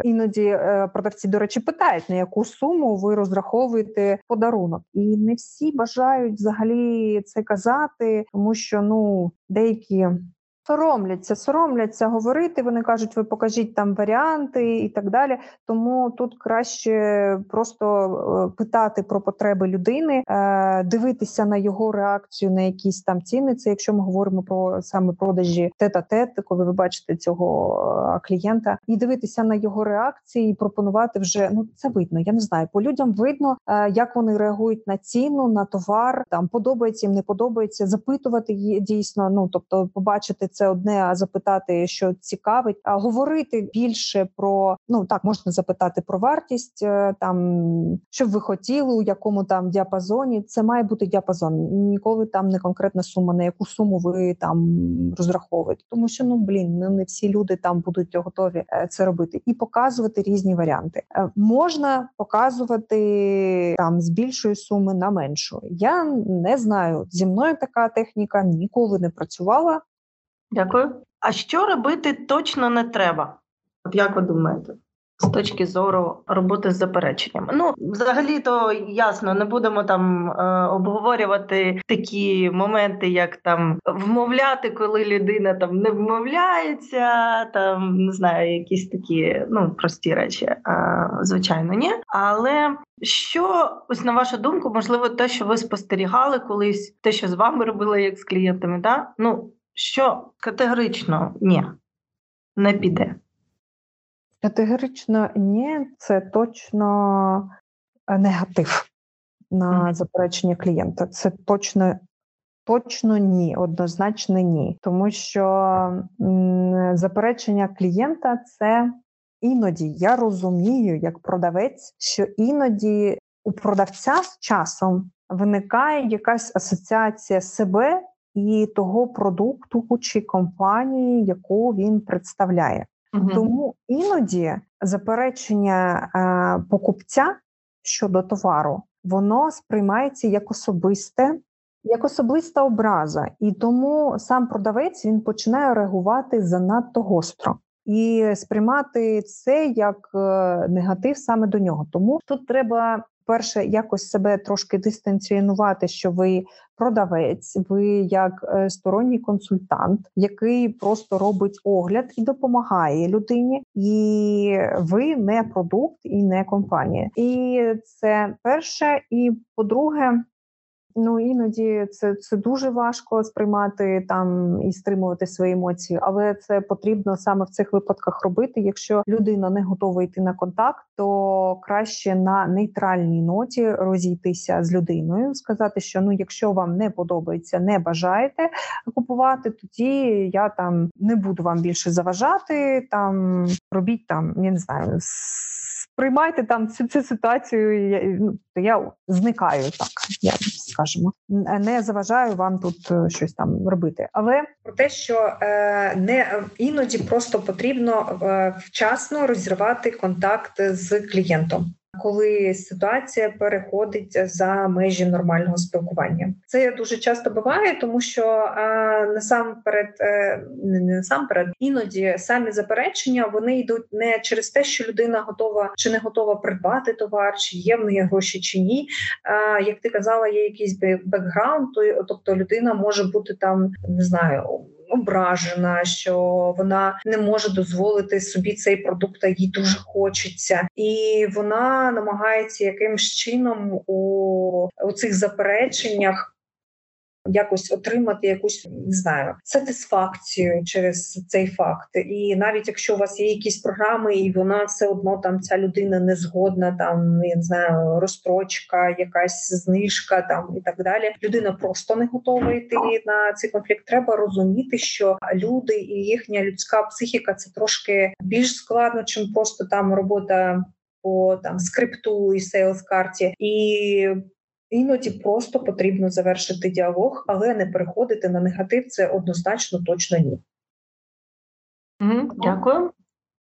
іноді е, продавці, до речі, питають на яку суму ви розраховуєте подарунок, і не всі бажають взагалі це казати, тому що ну деякі Соромляться, соромляться говорити. Вони кажуть, ви покажіть там варіанти і так далі. Тому тут краще просто е, питати про потреби людини, е, дивитися на його реакцію на якісь там ціни. Це якщо ми говоримо про саме продажі тет-а-тет, коли ви бачите цього е, клієнта, і дивитися на його реакції, і пропонувати вже ну це видно. Я не знаю, по людям видно, як вони реагують на ціну, на товар. Там подобається їм, не подобається, запитувати дійсно. Ну тобто, побачити це одне, а запитати, що цікавить, а говорити більше про ну так можна запитати про вартість, е, там що б ви хотіли, у якому там діапазоні. Це має бути діапазон. Ніколи там не конкретна сума, на яку суму ви там розраховуєте, тому що ну блін, ну не всі люди там будуть готові е, це робити і показувати різні варіанти. Е, можна показувати там з більшої суми на меншу. Я не знаю, зі мною така техніка ніколи не працювала. Дякую. А що робити точно не треба? От як ви думаєте? З точки зору роботи з запереченнями. Ну, взагалі, то ясно, не будемо там е, обговорювати такі моменти, як там вмовляти, коли людина там не вмовляється, там не знаю, якісь такі ну прості речі, е, звичайно, ні. Але що ось на вашу думку, можливо, те, що ви спостерігали колись, те, що з вами робили, як з клієнтами, да? ну що категорично ні, не піде. Категорично ні, це точно е, негатив на заперечення клієнта. Це точно точно ні, однозначно ні. Тому що заперечення клієнта це іноді я розумію, як продавець, що іноді у продавця з часом виникає якась асоціація себе і того продукту чи компанії, яку він представляє. Угу. Тому іноді заперечення е, покупця щодо товару, воно сприймається як особисте. Як особиста образа, і тому сам продавець він починає реагувати занадто гостро і сприймати це як е, негатив саме до нього. Тому тут треба перше, якось себе трошки дистанціонувати, що ви продавець, ви як е, сторонній консультант, який просто робить огляд і допомагає людині, і ви не продукт і не компанія. І це перше. І по-друге, Ну іноді це це дуже важко сприймати там і стримувати свої емоції, але це потрібно саме в цих випадках робити. Якщо людина не готова йти на контакт, то краще на нейтральній ноті розійтися з людиною, сказати, що ну, якщо вам не подобається, не бажаєте купувати, тоді я там не буду вам більше заважати. Там робіть там, я не знаю приймайте там цю цю ситуацію. Я, ну, я зникаю так, я скажемо, не заважаю вам тут е, щось там робити. Але про те, що е, не іноді просто потрібно е, вчасно розірвати контакт з клієнтом коли ситуація переходить за межі нормального спілкування. Це дуже часто буває, тому що насамперед, е, не насамперед, іноді самі заперечення вони йдуть не через те, що людина готова чи не готова придбати товар, чи є в неї гроші чи ні. Як ти казала, є якийсь бекграунд, тобто людина може бути там, не знаю ображена, що вона не може дозволити собі цей продукт, а їй дуже хочеться, і вона намагається якимсь чином у, у цих запереченнях. Якось отримати якусь не знаю сатисфакцію через цей факт. І навіть якщо у вас є якісь програми, і вона все одно там ця людина не згодна, там я не знаю, розстрочка, якась знижка там і так далі. Людина просто не готова йти на цей конфлікт. Треба розуміти, що люди і їхня людська психіка це трошки більш складно, чим просто там робота по там скрипту і сейлс карті і. Іноді просто потрібно завершити діалог, але не переходити на негатив. Це однозначно точно ні. Дякую.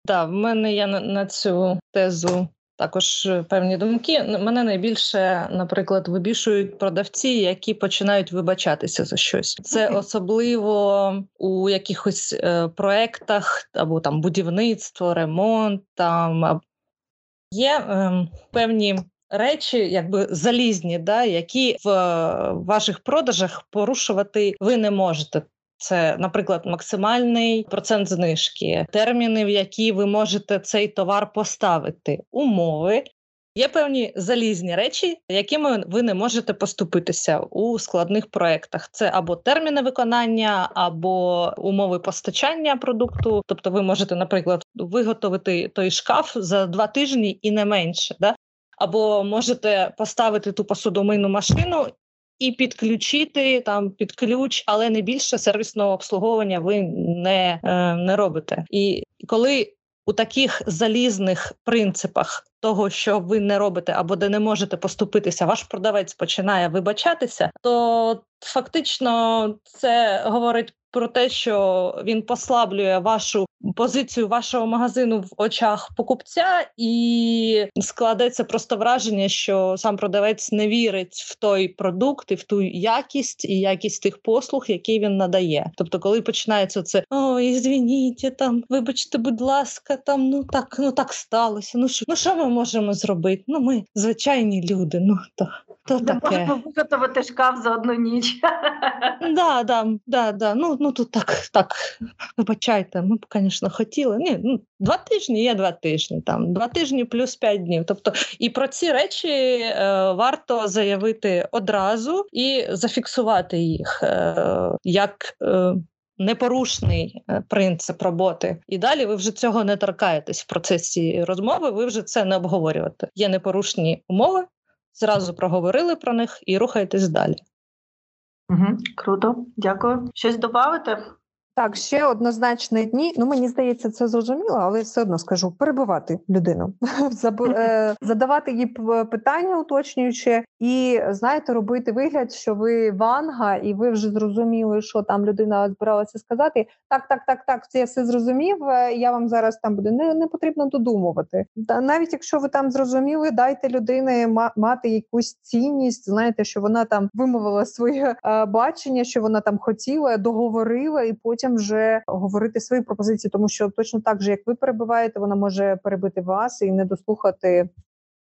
Так, в мене є на, на цю тезу також певні думки. Мене найбільше, наприклад, вибішують продавці, які починають вибачатися за щось. Це особливо у якихось е, проектах або там будівництво, ремонт. Там є е, певні речі, якби залізні, да, які в ваших продажах порушувати ви не можете. Це, наприклад, максимальний процент знижки, терміни, в які ви можете цей товар поставити, умови. Є певні залізні речі, якими ви не можете поступитися у складних проєктах. Це або терміни виконання, або умови постачання продукту. Тобто, ви можете, наприклад, виготовити той шкаф за два тижні і не менше. Да? Або можете поставити ту посудомийну машину і підключити там під ключ, але не більше сервісного обслуговування ви не, е, не робите. І коли у таких залізних принципах того, що ви не робите або де не можете поступитися, ваш продавець починає вибачатися, то фактично це говорить про те, що він послаблює вашу позицію вашого магазину в очах покупця, і складеться просто враження, що сам продавець не вірить в той продукт і в ту якість і якість тих послуг, які він надає. Тобто, коли починається це ой, звініть, там, вибачте, будь ласка, там ну так, ну так сталося. Ну що, ну що ми можемо зробити? Ну ми звичайні люди. Ну то, то Не таке. можна виготовити шкаф за одну ніч. Да, да, да, да. Ну, ну тут так, так, вибачайте, ми б, звісно, хотіли. Ні, ну, два тижні є два тижні, там, два тижні плюс п'ять днів. Тобто, і про ці речі е, варто заявити одразу і зафіксувати їх е, як. Е, Непорушний е, принцип роботи, і далі ви вже цього не торкаєтесь в процесі розмови. Ви вже це не обговорюєте. Є непорушні умови, зразу проговорили про них і рухаєтесь далі. Угу, круто, дякую. Щось додати? Так, ще однозначно дні. Ну мені здається, це зрозуміло, але все одно скажу перебивати людину, (laughs) е, задавати їй питання, уточнюючи, і знаєте, робити вигляд, що ви ванга, і ви вже зрозуміли, що там людина збиралася сказати. Так, так, так, так, це я все зрозумів. е, Я вам зараз там буде не, не потрібно додумувати. Та навіть якщо ви там зрозуміли, дайте людини ма- мати якусь цінність. Знаєте, що вона там вимовила своє е, бачення, що вона там хотіла, договорила, і потім вже говорити свої пропозиції, тому що точно так же, як ви перебиваєте, вона може перебити вас і не дослухати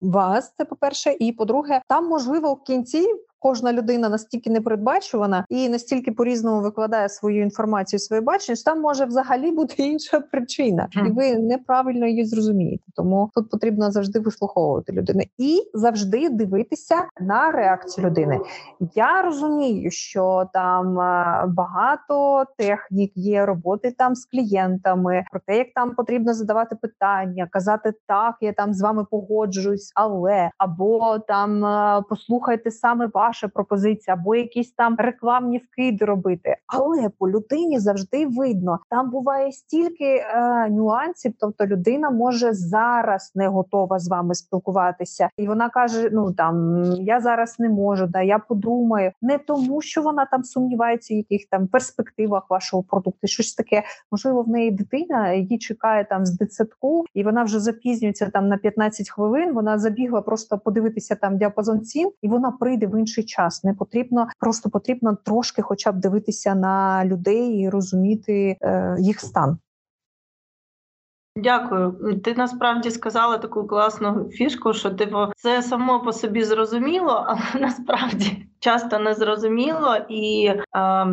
вас. Це по перше, і по-друге, там можливо в кінці. Кожна людина настільки непередбачувана і настільки по-різному викладає свою інформацію, своє бачення, що там може взагалі бути (laughs) інша причина, і ви неправильно її зрозумієте. Тому тут потрібно завжди вислуховувати людину і завжди дивитися на реакцію людини. Я розумію, що там е, багато технік є роботи там з клієнтами, про те, як там потрібно задавати питання, казати так, я там з вами погоджуюсь, але або там е, послухайте саме ваша пропозиція, або якісь там рекламні вкиди робити. Але по людині завжди видно, там буває стільки е, нюансів, тобто людина може зараз не готова з вами спілкуватися, і вона каже: Ну там я зараз не можу, да я подумаю, не тому, що вона там сумнівається в яких там перспективах вашого продукту, щось таке. Можливо, в неї дитина її чекає там з дитсадку, і вона вже запізнюється там на 15 хвилин. Вона забігла просто подивитися там діапазон цін, і вона прийде в інший час. Не потрібно просто потрібно трошки, хоча б дивитися на людей і розуміти е, їх стан. Дякую. Ти насправді сказала таку класну фішку, що типу це само по собі зрозуміло, (laughs) але насправді часто не зрозуміло. І е,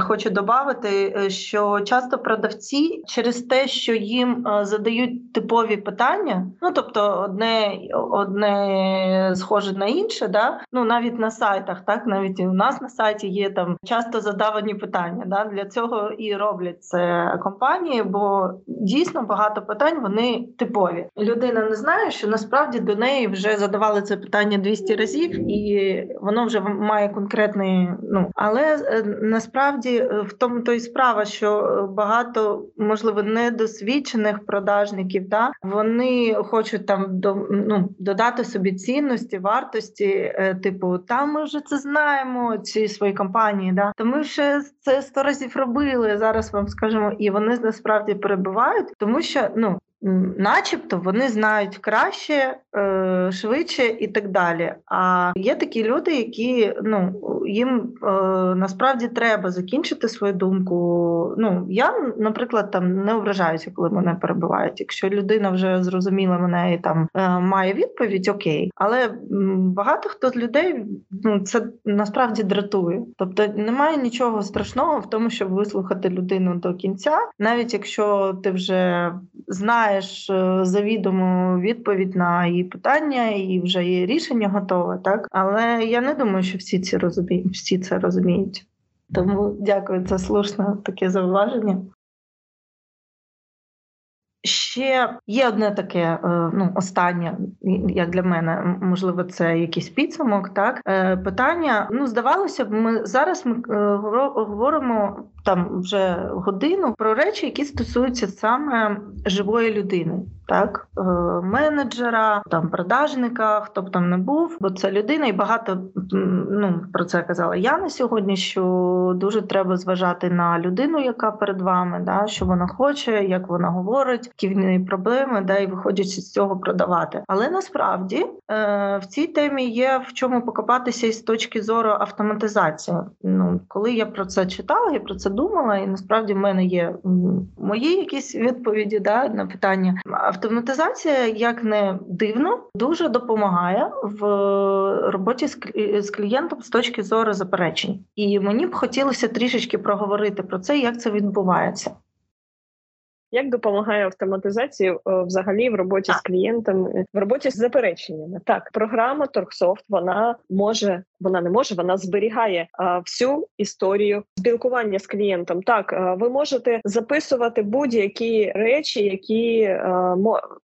хочу додати, що часто продавці через те, що їм е, задають типові питання, ну тобто одне одне схоже на інше, да ну навіть на сайтах, так навіть і у нас на сайті є там часто задавані питання. Да, Для цього і роблять це компанії, бо дійсно багато питань вони типові. Людина не знає, що насправді до неї вже задавали це питання 200 разів, і воно вже має конкретний. Ну але е, насправді е, в тому то й справа, що багато можливо недосвідчених продажників, да вони хочуть там до ну додати собі цінності, вартості, е, типу, там ми вже це знаємо. Ці свої компанії, да то ми вже це сто разів робили. Зараз вам скажемо, і вони насправді перебувають, тому що ну начебто вони знають краще, е, швидше і так далі. А є такі люди, які ну їм е, насправді треба закінчити свою думку. Ну я, наприклад, там не ображаюся, коли мене перебувають. Якщо людина вже зрозуміла мене і там е, має відповідь, окей. Але багато хто з людей ну це насправді дратує. Тобто немає нічого страшного в тому, щоб вислухати людину до кінця, навіть якщо ти вже знаєш знаєш завідомо завідому відповідь на її питання, і вже є рішення готове, так але я не думаю, що всі ці розуміють, всі це розуміють. Тому дякую, це слушне таке зауваження. Ще є одне таке, е, ну останнє, як для мене, можливо, це якийсь підсумок. Так е, питання. Ну, здавалося б, ми зараз ми говоримо там вже годину про речі, які стосуються саме живої людини, так е, менеджера, там продажника, хто б там не був, бо це людина, і багато ну про це казала я на сьогодні. Що дуже треба зважати на людину, яка перед вами, да що вона хоче, як вона говорить, які в неї проблеми, да і виходячи з цього продавати. Але насправді е, в цій темі є в чому покопатися із точки зору автоматизації. Ну коли я про це читала, я про це думала, і насправді в мене є мої якісь відповіді да, на питання. Автоматизація, як не дивно, дуже допомагає в роботі з клієнтом з точки зору заперечень. І мені б хотілося трішечки проговорити про це, як це відбувається. Як допомагає автоматизація е, взагалі в роботі з клієнтами, в роботі з запереченнями? Так, програма Торксофт вона може, вона не може, вона зберігає а, всю історію спілкування з клієнтом. Так, а, ви можете записувати будь-які речі, які а,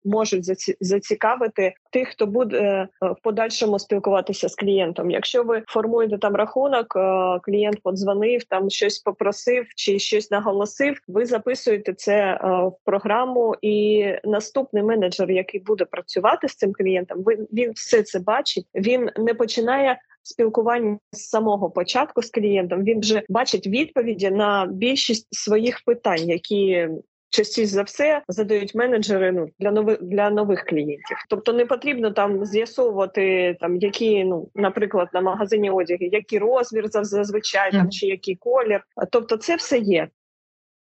можуть зацікавити тих, хто буде е, в подальшому спілкуватися з клієнтом. Якщо ви формуєте там рахунок, е, клієнт подзвонив, там щось попросив чи щось наголосив, ви записуєте це в програму, і наступний менеджер, який буде працювати з цим клієнтом, він, він все це бачить. Він не починає. Спілкування з самого початку з клієнтом він вже бачить відповіді на більшість своїх питань, які частіше за все задають менеджери ну для нових для нових клієнтів. Тобто не потрібно там з'ясовувати там, які ну, наприклад, на магазині одяги, який розмір зазвичай там чи який колір. Тобто, це все є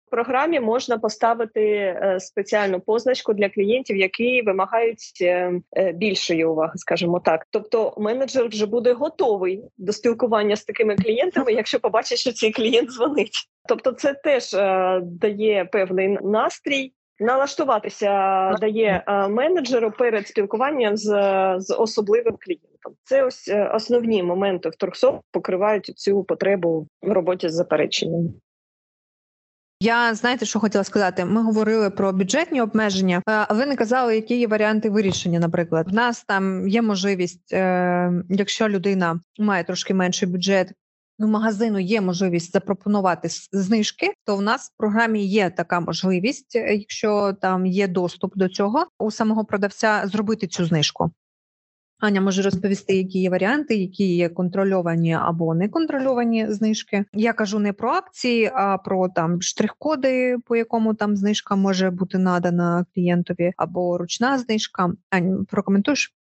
програмі можна поставити е, спеціальну позначку для клієнтів, які вимагають е, е, більшої уваги, скажімо так. Тобто, менеджер вже буде готовий до спілкування з такими клієнтами, якщо побачить, що цей клієнт дзвонить. Тобто, це теж дає певний настрій. Налаштуватися дає менеджеру перед спілкуванням з з особливим клієнтом. Це ось основні моменти в торксофт покривають цю потребу в роботі з запереченнями. Я знаєте, що хотіла сказати? Ми говорили про бюджетні обмеження, е, а ви не казали, які є варіанти вирішення. Наприклад, в нас там є можливість, е, якщо людина має трошки менший бюджет. Ну, магазину є можливість запропонувати знижки, то в нас в програмі є така можливість, е, якщо там є доступ до цього у самого продавця, зробити цю знижку. Аня може розповісти, які є варіанти, які є контрольовані або неконтрольовані знижки. Я кажу не про акції, а про там штрих-коди, по якому там знижка може бути надана клієнтові, або ручна знижка. Ань, прокоментуєш?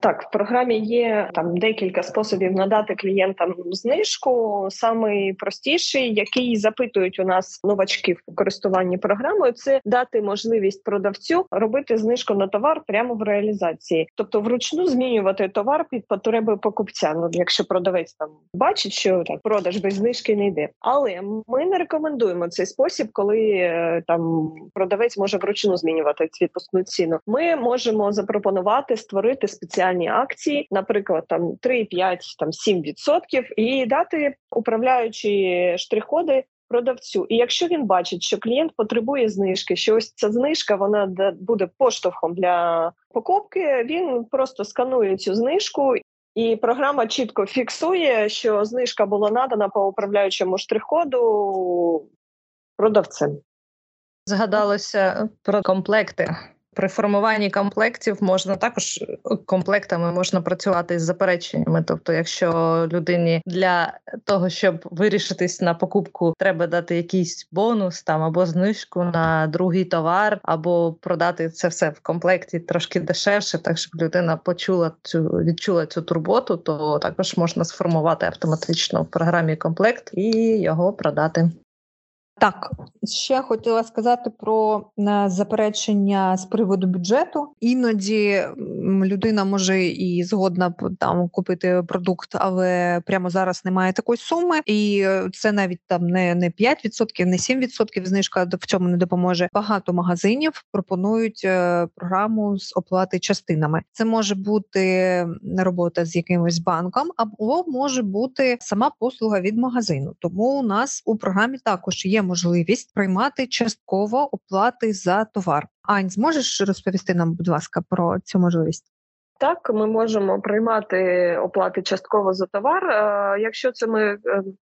Так, в програмі є там декілька способів надати клієнтам знижку. Самий простіший, який запитують у нас новачки в користуванні програмою, це дати можливість продавцю робити знижку на товар прямо в реалізації, тобто вручну змінювати товар під потреби покупця. Ну якщо продавець там бачить, що так продаж без знижки не йде. Але ми не рекомендуємо цей спосіб, коли е, там продавець може вручну змінювати відпускну ціну. Ми можемо запропонувати створити спеціальні спеціальні акції, наприклад, там 3, 5, там 7%, і дати управляючі штрих-коди продавцю. І якщо він бачить, що клієнт потребує знижки, що ось ця знижка вона буде поштовхом для покупки, він просто сканує цю знижку. І програма чітко фіксує, що знижка була надана по управляючому штрих-коду продавцем. Згадалося про комплекти. При формуванні комплектів можна також е, комплектами можна працювати з запереченнями. Тобто, якщо людині для того, щоб вирішитись на покупку, треба дати якийсь бонус там або знижку на другий товар, або продати це все в комплекті трошки дешевше, так щоб людина почула цю відчула цю турботу, то також можна сформувати автоматично в програмі комплект і його продати. Так, ще хотіла сказати про е, заперечення з приводу бюджету. Іноді людина може і згодна там купити продукт, але прямо зараз немає такої суми, і е, це навіть там не не 5%, не 7% знижка в цьому не допоможе. Багато магазинів пропонують е, програму з оплати частинами. Це може бути робота з якимось банком, або може бути сама послуга від магазину. Тому у нас у програмі також є можливість приймати частково оплати за товар. Ань, зможеш розповісти нам, будь ласка, про цю можливість? Так, ми можемо приймати оплати частково за товар. Якщо це ми е,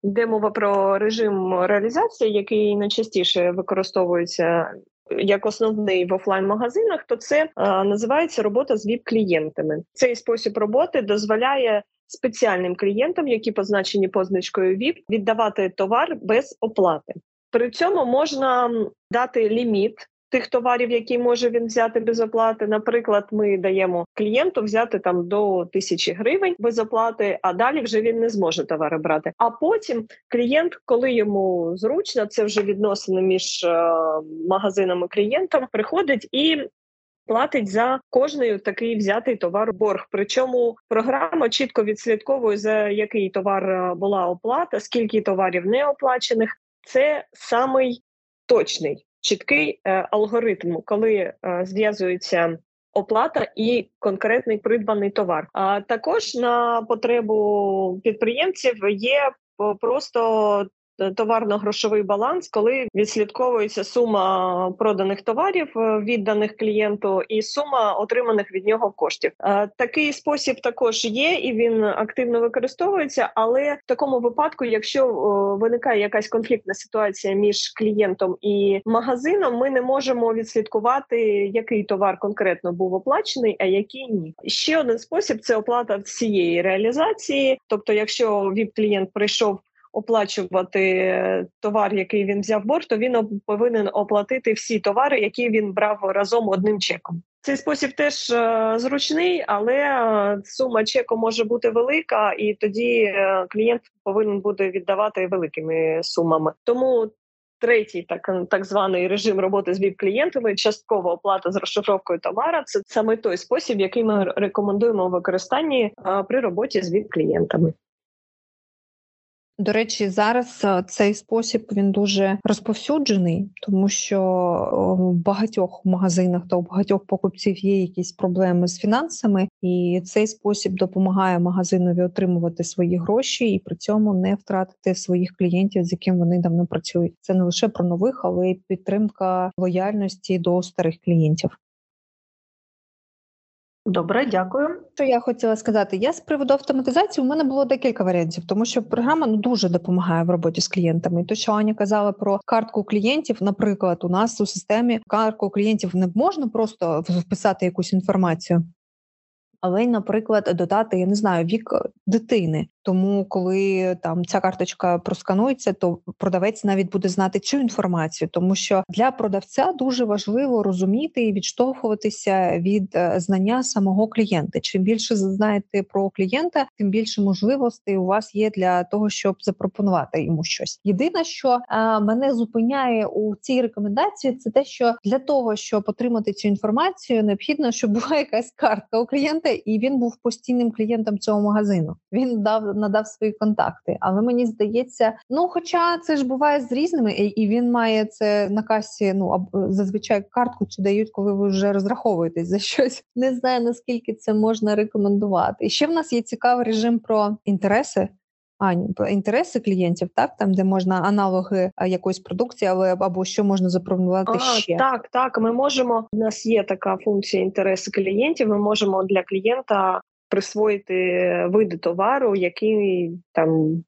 йде мова про режим реалізації, який найчастіше використовується як основний в офлайн-магазинах, то це називається робота з ВІП-клієнтами. Цей спосіб роботи дозволяє спеціальним клієнтам, які позначені позначкою ВІП, віддавати товар без оплати. При цьому можна дати ліміт тих товарів, які може він взяти без оплати. Наприклад, ми даємо клієнту взяти там до тисячі гривень без оплати, а далі вже він не зможе товари брати. А потім клієнт, коли йому зручно, це вже відносини між е, магазинами клієнтом, приходить і. Платить за кожний такий взятий товар борг. Причому програма чітко відслідковує за який товар е, була оплата, скільки товарів не оплачених, це самий точний чіткий е, алгоритм, коли е, зв'язується оплата і конкретний придбаний товар. А також на потребу підприємців є просто товарно-грошовий баланс, коли відслідковується сума проданих товарів, е, відданих клієнту, і сума отриманих від нього коштів. Е, такий спосіб також є, і він активно використовується. Але в такому випадку, якщо виникає якась конфліктна ситуація між клієнтом і магазином, ми не можемо відслідкувати, який товар конкретно був оплачений, а який ні. Ще один спосіб це оплата всієї реалізації. Тобто, якщо віп клієнт прийшов оплачувати товар, який він взяв борг, то він повинен оплатити всі товари, які він брав разом одним чеком. Цей спосіб теж е, зручний, але е, сума чеку може бути велика, і тоді е, клієнт повинен буде віддавати великими сумами. Тому третій, так так званий режим роботи з віп клієнтами часткова оплата з розшифровкою товара. Це саме той спосіб, який ми рекомендуємо у використанні при роботі з віп клієнтами. До речі, зараз е, цей спосіб він дуже розповсюджений, тому що в багатьох магазинах та у багатьох покупців є якісь проблеми з фінансами, і цей спосіб допомагає магазинові отримувати свої гроші і при цьому не втратити своїх клієнтів, з яким вони давно працюють. Це не лише про нових, але й підтримка лояльності до старих клієнтів. Добре, дякую. Що я хотіла сказати? Я з приводу автоматизації у мене було декілька варіантів, тому що програма ну дуже допомагає в роботі з клієнтами. І то, що Аня казала про картку клієнтів, наприклад, у нас у системі картку клієнтів не можна просто вписати якусь інформацію. Але й, наприклад, додати я не знаю вік дитини. Тому, коли там ця карточка просканується, то продавець навіть буде знати цю інформацію, тому що для продавця дуже важливо розуміти і відштовхуватися від е, знання самого клієнта. Чим більше знаєте про клієнта, тим більше можливостей у вас є для того, щоб запропонувати йому щось. Єдине, що е, мене зупиняє у цій рекомендації, це те, що для того, щоб отримати цю інформацію, необхідно, щоб була якась картка у клієнта, і він був постійним клієнтом цього магазину. Він дав надав свої контакти. Але мені здається, ну хоча це ж буває з різними, і він має це на касі. Ну зазвичай картку чи дають, коли ви вже розраховуєтесь за щось. Не знаю наскільки це можна рекомендувати. І ще в нас є цікавий режим про інтереси. Ані інтереси клієнтів, так там, де можна аналоги якоїсь продукції, але або що можна запропонувати ще так. Так, ми можемо. У нас є така функція інтереси клієнтів. Ми можемо для клієнта присвоїти види товару, які там.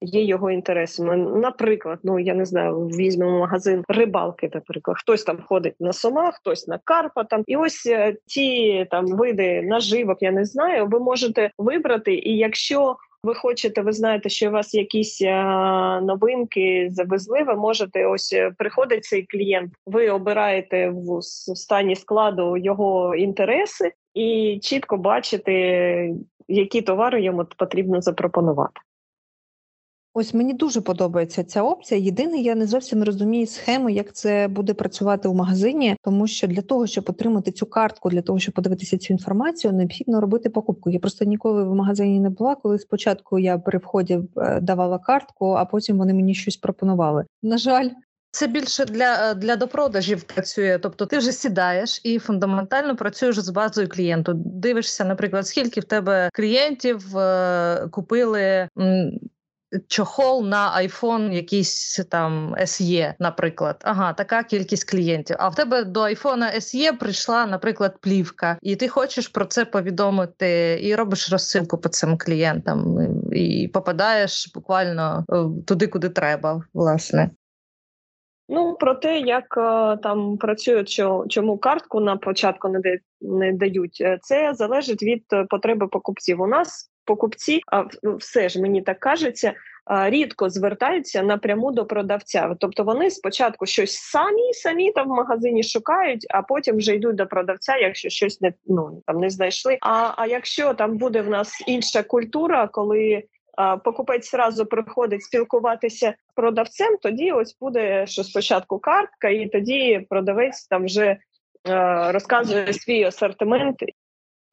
Є його інтересами. Наприклад, ну я не знаю, візьмемо магазин рибалки. Наприклад, хтось там ходить на сома, хтось на карпа. Там і ось е, ті там види наживок. Я не знаю. Ви можете вибрати, і якщо ви хочете, ви знаєте, що у вас якісь е, новинки завезли. Ви можете ось е, приходить цей клієнт. Ви обираєте в стані складу його інтереси, і чітко бачите, які товари йому потрібно запропонувати. Ось мені дуже подобається ця опція. Єдине, я не зовсім розумію схему, як це буде працювати у магазині, тому що для того, щоб отримати цю картку, для того, щоб подивитися цю інформацію, необхідно робити покупку. Я просто ніколи в магазині не була. Коли спочатку я при вході е, давала картку, а потім вони мені щось пропонували. На жаль, це більше для е, для допродажів працює. Тобто ти вже сідаєш і фундаментально працюєш з базою клієнту. Дивишся, наприклад, скільки в тебе клієнтів е, купили. М, Чохол на iPhone якийсь там SE, наприклад. Ага, така кількість клієнтів. А в тебе до iPhone SE прийшла, наприклад, плівка, і ти хочеш про це повідомити, і робиш розсилку по цим клієнтам, і попадаєш буквально е, туди, куди треба, власне. Ну про те, як е, там працюють, чому картку на початку не дають, е, це залежить від потреби покупців. У нас покупці, а ну, все ж мені так кажеться, рідко звертаються напряму до продавця. Тобто вони спочатку щось самі самі там в магазині шукають, а потім вже йдуть до продавця, якщо щось не ну там не знайшли. А а якщо там буде в нас інша культура, коли покупець зразу приходить спілкуватися з продавцем, тоді ось буде що спочатку картка, і тоді продавець там вже розказує свій асортимент.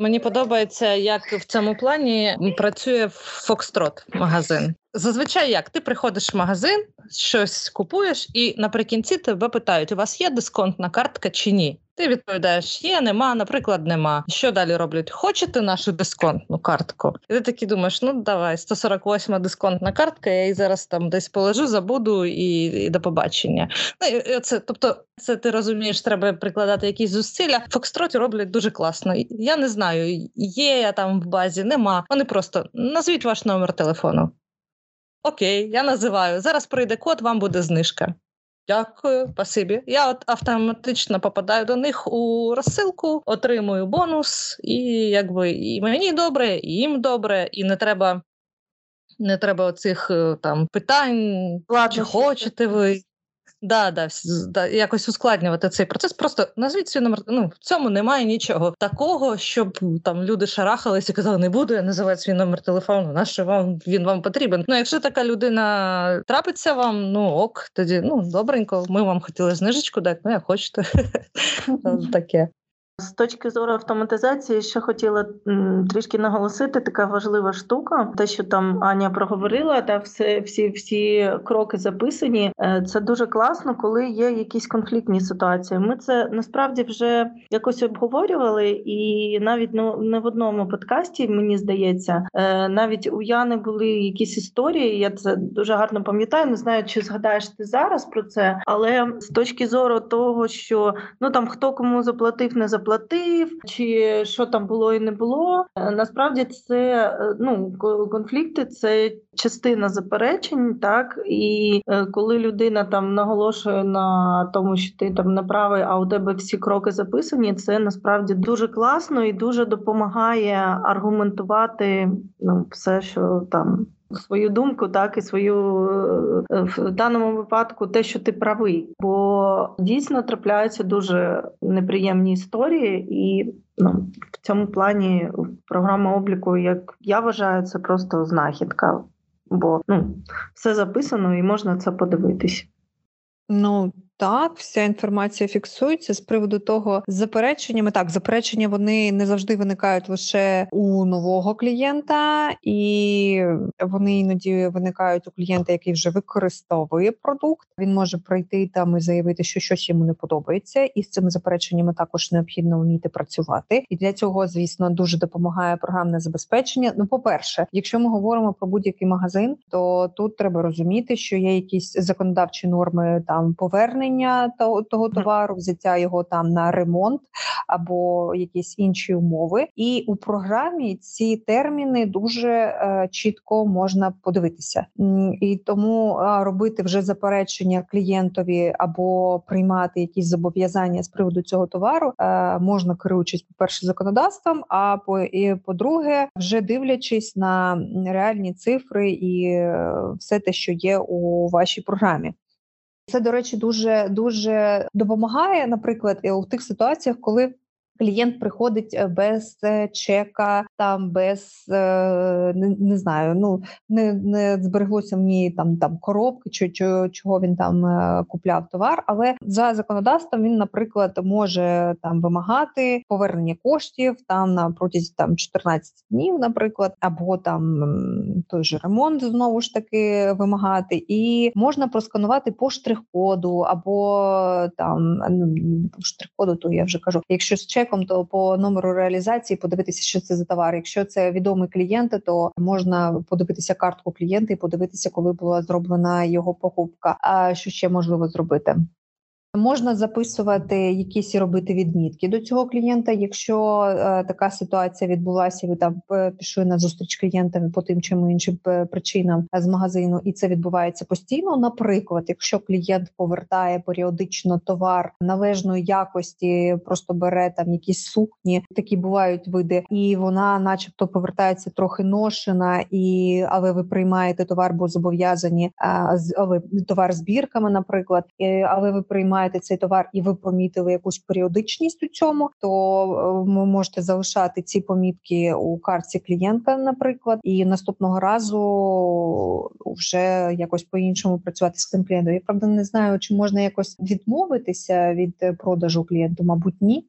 Мені подобається, як в цьому плані працює Фокстрот магазин. Зазвичай як ти приходиш в магазин, щось купуєш, і наприкінці тебе питають: у вас є дисконтна картка чи ні? Ти відповідаєш: є, нема, наприклад, нема. Що далі роблять? Хочете нашу дисконтну картку? І ти такий думаєш: ну давай, 148 дисконтна картка, я її зараз там десь положу, забуду і, і до побачення. Ну, і це, Тобто, це ти розумієш, треба прикладати якісь зусилля. Фокстроті роблять дуже класно. Я не знаю, є я там в базі, нема. Вони просто назвіть ваш номер телефону. Окей, я називаю. Зараз прийде код, вам буде знижка. Дякую, спасибі. Я от автоматично попадаю до них у розсилку, отримую бонус, і якби і мені добре, і їм добре, і не треба не треба оцих е, там питань, Ладно, чи хочете ви. Да, да, да, якось ускладнювати цей процес. Просто назвіть свій номер. Ну в цьому немає нічого такого, щоб там люди шарахалися і казали, не буду я називати свій номер телефону. на що вам він вам потрібен? Ну, якщо така людина трапиться вам, ну ок, тоді ну добренько. Ми вам хотіли знижечку дати, ну як хочете (laughs) таке. З точки зору автоматизації, ще хотіла трішки наголосити, така важлива штука, те, що там Аня проговорила, та все всі всі кроки записані. Е, це дуже класно, коли є якісь конфліктні ситуації. Ми це насправді вже якось обговорювали, і навіть ну не в одному подкасті мені здається, е, навіть у Яни були якісь історії. Я це дуже гарно пам'ятаю. Не знаю, чи згадаєш ти зараз про це, але з точки зору того, що ну там хто кому заплатив, не заплатив заплатив, чи що там було і не було. Е, насправді це ну конфлікти це частина заперечень, так і коли людина там наголошує на тому, що ти там не правий, а у тебе всі кроки записані, це насправді дуже класно і дуже допомагає аргументувати ну все, що там свою думку, так і свою е, в даному випадку те, що ти правий, бо дійсно трапляються дуже неприємні історії, і ну в цьому плані програма обліку, як я вважаю, це просто знахідка, бо ну все записано і можна це подивитись. Ну так, вся інформація фіксується з приводу того з запереченнями. Так, заперечення вони не завжди виникають лише у нового клієнта, і вони іноді виникають у клієнта, який вже використовує продукт. Він може прийти там і заявити, що щось йому не подобається, і з цими запереченнями також необхідно вміти працювати. І для цього, звісно, дуже допомагає програмне забезпечення. Ну, по перше, якщо ми говоримо про будь-який магазин, то тут треба розуміти, що є якісь законодавчі норми там повернень повернення того, того товару, взяття його там на ремонт або якісь інші умови. І у програмі ці терміни дуже е, чітко можна подивитися, і тому робити вже заперечення клієнтові або приймати якісь зобов'язання з приводу цього товару е, можна керуючись по перше законодавством. А по і по-друге, вже дивлячись на реальні цифри і е, все те, що є у вашій програмі. Це, до речі, дуже дуже допомагає, наприклад, у тих ситуаціях, коли клієнт приходить е, без е, чека, там без е, не, не знаю, ну не не збереглося мені там там коробки, чи, чи чого він там купляв товар. Але за законодавством він, наприклад, може там вимагати повернення коштів там на протязі там 14 днів, наприклад, або там той же ремонт знову ж таки вимагати, і можна просканувати по штрих-коду, або там ну штрих-коду, то я вже кажу, якщо з чеком чеком, то по номеру реалізації подивитися, що це за товар. Якщо це відомий клієнт, то можна подивитися картку клієнта і подивитися, коли була зроблена його покупка. А що ще можливо зробити? Можна записувати якісь і робити відмітки до цього клієнта. Якщо е, така ситуація відбулася, ви там е, пішли на зустріч клієнтами по тим чи іншим е, причинам з магазину, і це відбувається постійно. Наприклад, якщо клієнт повертає періодично товар належної якості, просто бере там якісь сукні, такі бувають види, і вона, начебто, повертається трохи ношена, і але ви приймаєте товар, бо зобов'язані але товар збірками, наприклад, але ви приймаєте маєте цей товар і ви помітили якусь періодичність у цьому, то ви е, можете залишати ці помітки у картці клієнта, наприклад, і наступного разу вже якось по іншому працювати з цим клієнтом. Я правда не знаю, чи можна якось відмовитися від продажу клієнту, мабуть, ні.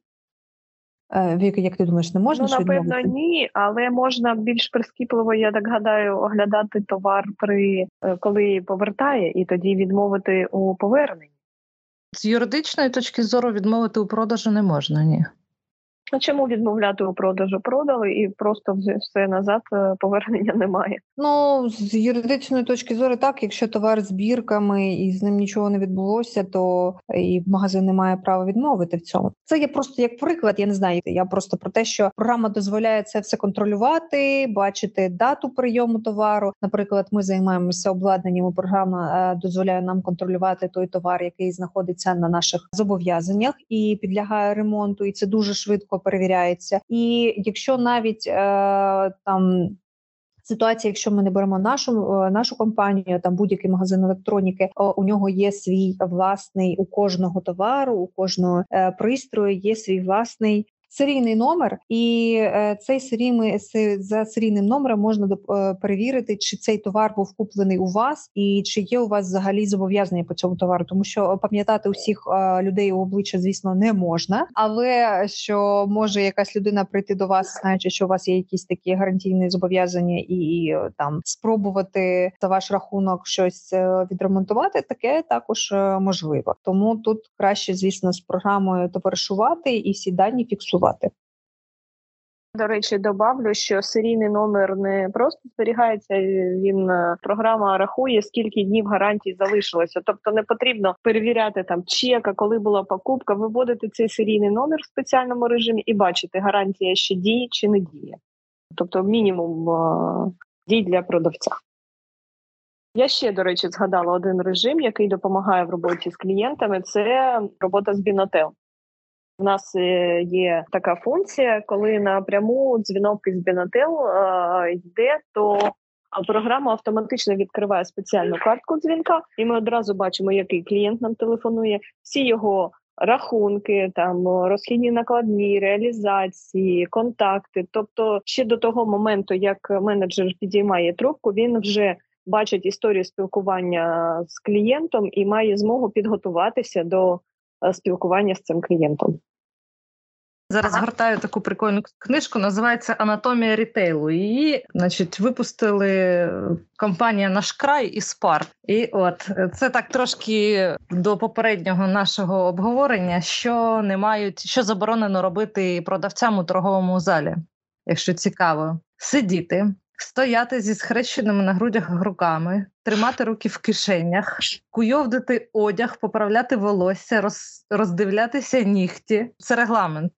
Е, Віка, як ти думаєш, не можна? Ну, напевно, ні, але можна більш прискіпливо, я так гадаю, оглядати товар при е, коли повертає, і тоді відмовити у поверненні. З юридичної точки зору відмовити у продажу не можна, ні. А чому відмовляти у продажу? Продали і просто все назад е, повернення немає. Ну з юридичної точки зору, так якщо товар з бірками і з ним нічого не відбулося, то і магазин не має права відмовити в цьому. Це є просто як приклад. Я не знаю. Я просто про те, що програма дозволяє це все контролювати, бачити дату прийому товару. Наприклад, ми займаємося обладнанням. Програма е, дозволяє нам контролювати той товар, який знаходиться на наших зобов'язаннях і підлягає ремонту. І це дуже швидко перевіряється. І якщо навіть е, там. Ситуація, якщо ми не беремо нашу е, нашу компанію, там будь-який магазин електроніки, у нього є свій власний у кожного товару, у кожного е, пристрою є свій власний серійний номер, і е, цей серійний за серійним номером можна е, перевірити, чи цей товар був куплений у вас, і чи є у вас взагалі зобов'язання по цьому товару, тому що пам'ятати усіх е, людей у обличчя, звісно, не можна, але що може якась людина прийти до вас, знаючи, що у вас є якісь такі гарантійні зобов'язання, і там спробувати за ваш рахунок щось відремонтувати, таке також можливо. Тому тут краще, звісно, з програмою товаришувати і всі дані фіксувати працювати. До речі, добавлю, що серійний номер не просто зберігається. Він е, програма рахує, скільки днів гарантії залишилося. Тобто не потрібно перевіряти там чека, коли була покупка, виводити цей серійний номер в спеціальному режимі і бачити, гарантія ще діє чи не діє. Тобто мінімум е, дій для продавця. Я ще, до речі, згадала один режим, який допомагає в роботі з клієнтами. Це робота з Бінотел. У нас е, є така функція, коли напряму дзвінок із Бінотел е, йде, то програма автоматично відкриває спеціальну картку дзвінка, і ми одразу бачимо, який клієнт нам телефонує, всі його рахунки, там розхідні накладні, реалізації, контакти. Тобто, ще до того моменту, як менеджер підіймає трубку, він вже бачить історію спілкування з клієнтом і має змогу підготуватися до спілкування з цим клієнтом. Зараз згортаю таку прикольну книжку, називається Анатомія рітейлу. Її, значить, випустили компанія Наш край і Спар. І от це так трошки до попереднього нашого обговорення, що не мають, що заборонено робити продавцям у торговому залі, якщо цікаво, сидіти. Стояти зі схрещеними на грудях руками, тримати руки в кишенях, куйовдити одяг, поправляти волосся, роз, роздивлятися нігті. Це регламент.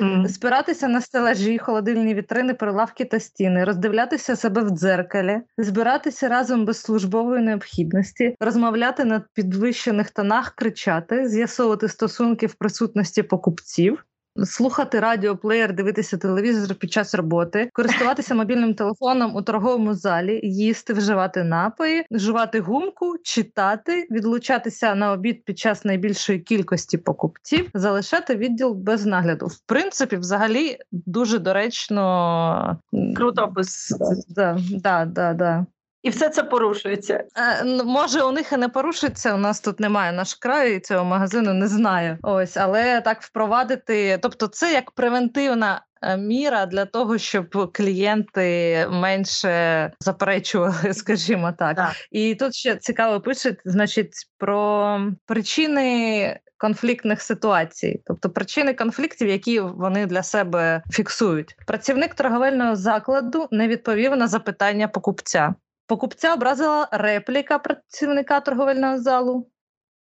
Mm. Спиратися на стелажі, холодильні вітрини, прилавки та стіни, роздивлятися себе в дзеркалі, збиратися разом без службової необхідності, розмовляти на підвищених тонах, кричати, з'ясовувати стосунки в присутності покупців, слухати радіоплеєр, дивитися телевізор під час роботи, користуватися мобільним телефоном у торговому залі, їсти, вживати напої, жувати гумку, читати, відлучатися на обід під час найбільшої кількості покупців, залишати відділ без нагляду. В принципі, взагалі дуже доречно круто опис. Да, да, да, да. І все це порушується. Е, може, у них і не порушується. У нас тут немає наш краю і цього магазину, не знаю. Ось, але так впровадити. Тобто, це як превентивна е, міра для того, щоб клієнти менше заперечували, (laughs) скажімо так. так. І тут ще цікаво пишуть, значить, про причини. Конфліктних ситуацій, тобто причини конфліктів, які вони для себе фіксують. Працівник торговельного закладу не відповів на запитання покупця. Покупця образила репліка працівника торговельного залу.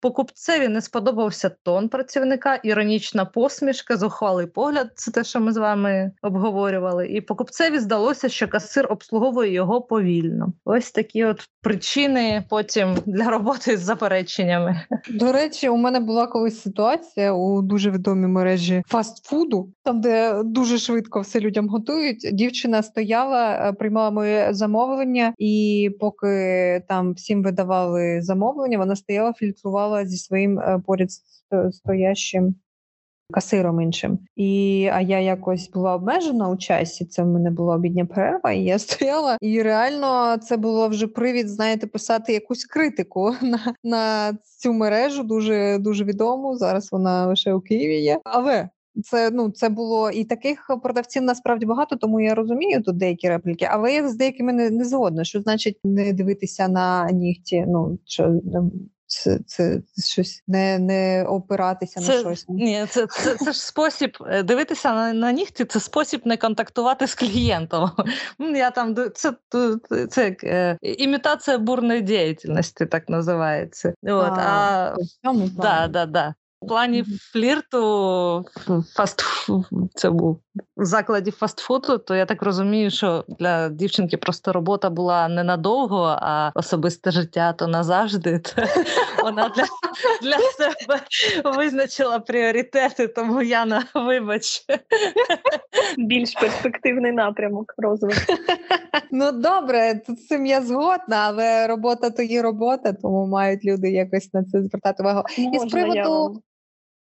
Покупцеві не сподобався тон працівника, іронічна посмішка, зухвалий погляд це те, що ми з вами обговорювали. І покупцеві здалося, що касир обслуговує його повільно. Ось такі от причини потім для роботи з запереченнями. До речі, у мене була колись ситуація у дуже відомій мережі фастфуду, там де дуже швидко все людям готують. Дівчина стояла, е, приймала моє замовлення, і поки там всім видавали замовлення, вона стояла, фільтрувала зі своїм е, поряд стоящим касиром іншим. І а я якось була обмежена у часі. Це в мене була обідня перерва, і я (laughs) стояла. І реально це було вже привід, знаєте, писати якусь критику (laughs) на на цю мережу, дуже дуже відому. Зараз вона лише у Києві є. Але це ну це було і таких продавців насправді багато, тому я розумію тут деякі репліки, але я з деякими не, не згодна. Що значить не дивитися на нігті? Ну що це це щось не не опиратися це, на щось. Ні, це це, це ж спосіб е, дивитися на на нігті, це спосіб не контактувати з клієнтом. (laughs) Я там Це це е, імітація бурної діяльності, так називається. От, а, а, да, да, да. В плані флірту фаст (laughs) це був в закладі фастфуду, то я так розумію, що для дівчинки просто робота була ненадовго, а особисте життя то назавжди. (laughs) То вона для для себе визначила пріоритети, тому Яна, вибач. Більш перспективний напрямок розвитку. (laughs) Ну добре, з цим я згодна, але робота то є робота, тому мають люди якось на це звертати увагу. Можна, І з приводу.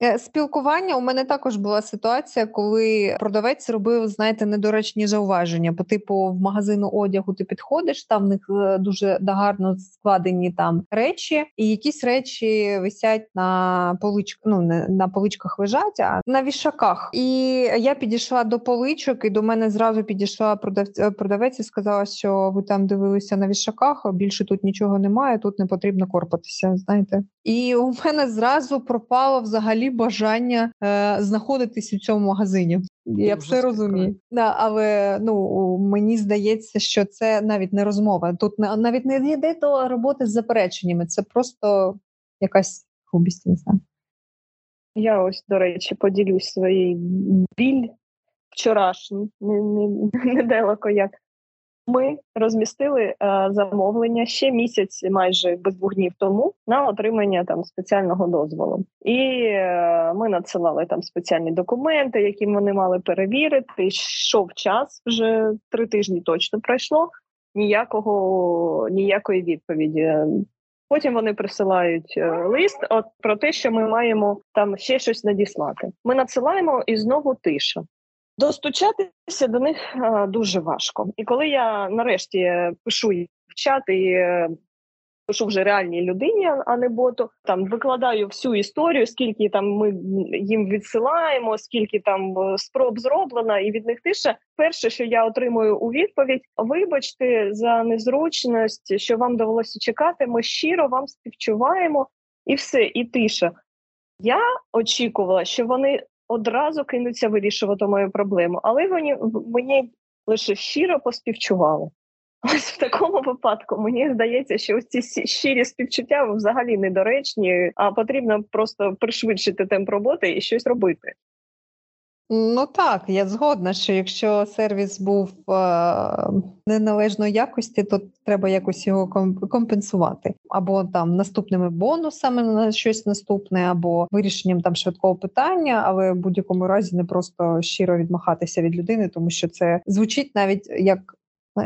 Е, спілкування у мене також була ситуація, коли продавець робив, знаєте, недоречні зауваження. По типу в магазину одягу ти підходиш, там в них е, дуже гарно складені там речі, і якісь речі висять на поличках, ну не на поличках лежать, а на вішаках. І я підійшла до поличок, і до мене зразу підійшла продавець, продавець і сказала, що ви там дивилися на вішаках, більше тут нічого немає, тут не потрібно корпатися. Знаєте, і у мене зразу пропало взагалі взагалі бажання е, знаходитись у цьому магазині. Я все розумію. Да, але ну мені здається, що це навіть не розмова. Тут не- навіть не йде до роботи з запереченнями. Це просто якась грубість. не знаю. Я ось, до речі, поділюсь своєю біль вчорашній, не, не, (laughs) недалеко як. Ми розмістили е, замовлення ще місяць, майже без двох днів тому, на отримання там спеціального дозволу. І е, ми надсилали там спеціальні документи, які вони мали перевірити. Йшов час, вже три тижні точно пройшло. Ніякого ніякої відповіді. Потім вони присилають е, лист от, про те, що ми маємо там ще щось надіслати. Ми надсилаємо і знову тиша. Достучатися до них е, дуже важко. І коли я нарешті пишу їм в чат і е, пишу вже реальній людині, а- не боту, там викладаю всю історію, скільки там ми їм відсилаємо, скільки там е, спроб зроблено, і від них тиша. Перше, що я отримую у відповідь: вибачте за незручність, що вам довелося чекати. Ми щиро вам співчуваємо, і все, і тиша. Я очікувала, що вони одразу кинуться вирішувати мою проблему, але вони мені лише щиро поспівчували. (laughs) Ось в такому випадку мені здається, що ось ці щирі співчуття взагалі недоречні, а потрібно просто пришвидшити темп роботи і щось робити. Ну так, я згодна, що якщо сервіс був е, неналежної якості, то треба якось його ком- компенсувати. Або там наступними бонусами на щось наступне, або вирішенням там швидкого питання, але в будь-якому разі не просто щиро відмахатися від людини, тому що це звучить навіть як.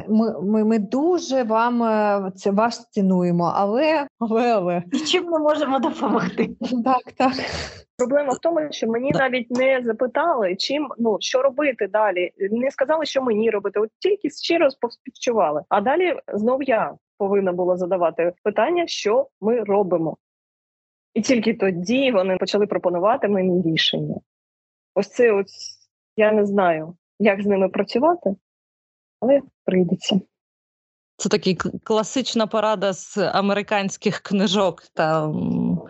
Ми, ми, ми дуже вам е, це вас цінуємо, але але але І чим ми можемо допомогти? так, так. Проблема в тому, що мені навіть не запитали, чим ну що робити далі. Не сказали, що мені робити. От тільки щиро поспівчували. А далі знов я повинна була задавати питання, що ми робимо. І тільки тоді вони почали пропонувати мені рішення. Ось це ось я не знаю, як з ними працювати, але прийдеться. Це такий класична порада з американських книжок та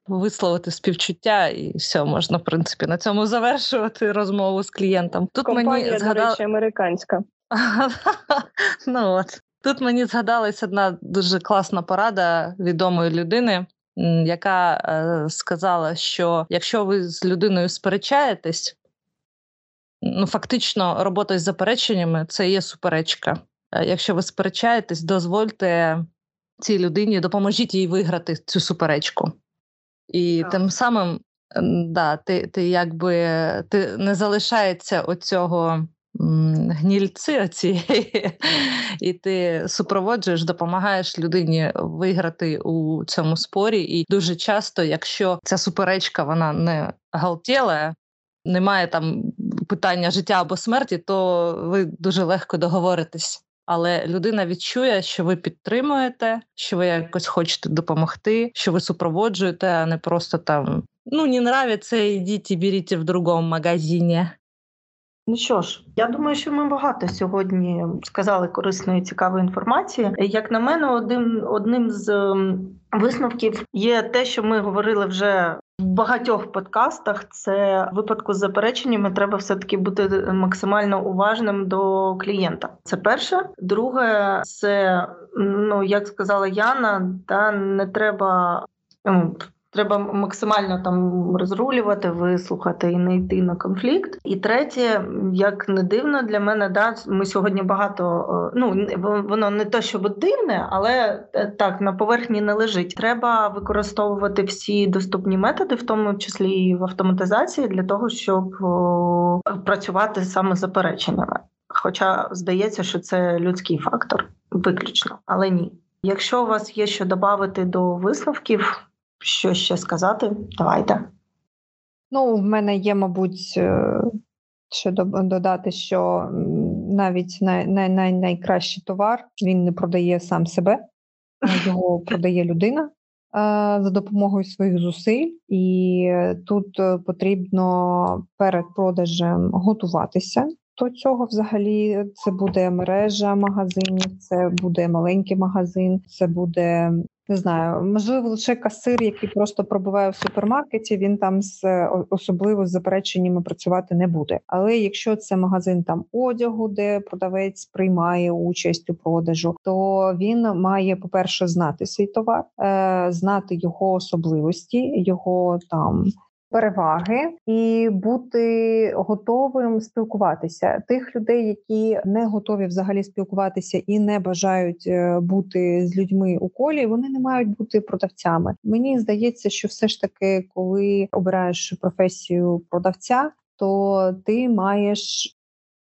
висловити співчуття, і все можна, в принципі, на цьому завершувати розмову з клієнтом. Тут Компанія, мені до речі, американська. (laughs) ну от тут мені згадалась одна дуже класна порада відомої людини, яка е, сказала, що якщо ви з людиною сперечаєтесь, ну фактично робота з запереченнями це є суперечка. Е, Якщо ви сперечаєтесь, дозвольте цій людині, допоможіть їй виграти цю суперечку. І Так. тим самим, да, ти, ти якби ти не залишається оцього гнільці оцієї, і ти супроводжуєш, допомагаєш людині виграти у цьому спорі. І дуже часто, якщо ця суперечка вона не галтєла, немає там питання життя або смерті, то ви дуже легко договоритесь. Але людина відчує, що ви підтримуєте, що ви якось хочете допомогти, що ви супроводжуєте, а не просто там ну не нравиться, ідіть і беріть в другому магазині. Ну що ж, я думаю, що ми багато сьогодні сказали корисної цікавої інформації. Як на мене, одним одним з висновків є те, що ми говорили вже в багатьох подкастах. Це випадку з запереченнями треба все таки бути максимально уважним до клієнта. Це перше. Друге, це ну як сказала Яна, та не треба. Треба максимально там розрулювати, вислухати і не йти на конфлікт. І третє, як не дивно для мене, да ми сьогодні багато ну воно не то, щоб дивне, але е, так на поверхні не лежить. Треба використовувати всі доступні методи, в тому числі і в автоматизації, для того, щоб працювати саме запереченнями. Хоча здається, що це людський фактор виключно, але ні. Якщо у вас є що додати до висновків, що ще сказати, давайте. Ну, в мене є, мабуть, е, ще додати, що навіть най, най, най, найкращий товар він не продає сам себе, його (laughs) продає людина е, за допомогою своїх зусиль, і е, тут потрібно перед продажем готуватися. До цього взагалі це буде мережа магазинів, це буде маленький магазин, це буде не знаю, можливо, лише касир, який просто пробуває в супермаркеті, він там з особливо з запереченнями працювати не буде. Але якщо це магазин там одягу, де продавець приймає участь у продажу, то він має, по перше, знати свій товар, е, знати його особливості, його там переваги і бути готовим спілкуватися. Тих людей, які не готові взагалі спілкуватися і не бажають е, бути з людьми у колі, вони не мають бути продавцями. Мені здається, що все ж таки, коли обираєш професію продавця, то ти маєш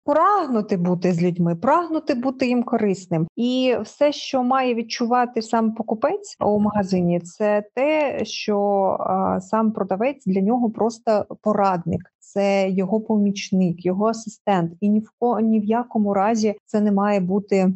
прагнути бути з людьми, прагнути бути їм корисним, і все, що має відчувати сам покупець у магазині, це те, що сам продавець для нього просто порадник. Це його помічник, його асистент, і ні в ко ні в якому разі це не має бути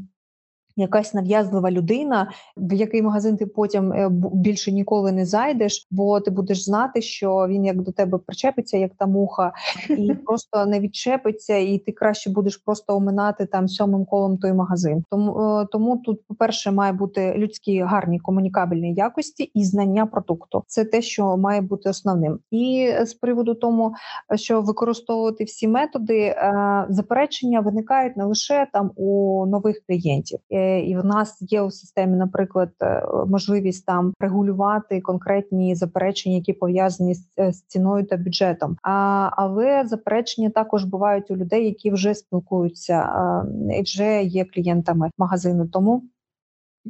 якась нав'язлива людина, в який магазин ти потім е, більше ніколи не зайдеш, бо ти будеш знати, що він як до тебе причепиться, як та муха, і (laughs) просто не відчепиться, і ти краще будеш просто оминати там сьомим колом той магазин. Тому е, тому тут, по перше, має бути людські гарні комунікабельні якості і знання продукту. Це те, що має бути основним. І з приводу тому, що використовувати всі методи, е, заперечення виникають не лише там у нових клієнтів і в нас є у системі, наприклад, е, можливість там регулювати конкретні заперечення, які пов'язані з, е, з ціною та бюджетом. А але заперечення також бувають у людей, які вже спілкуються і вже є клієнтами магазину. Тому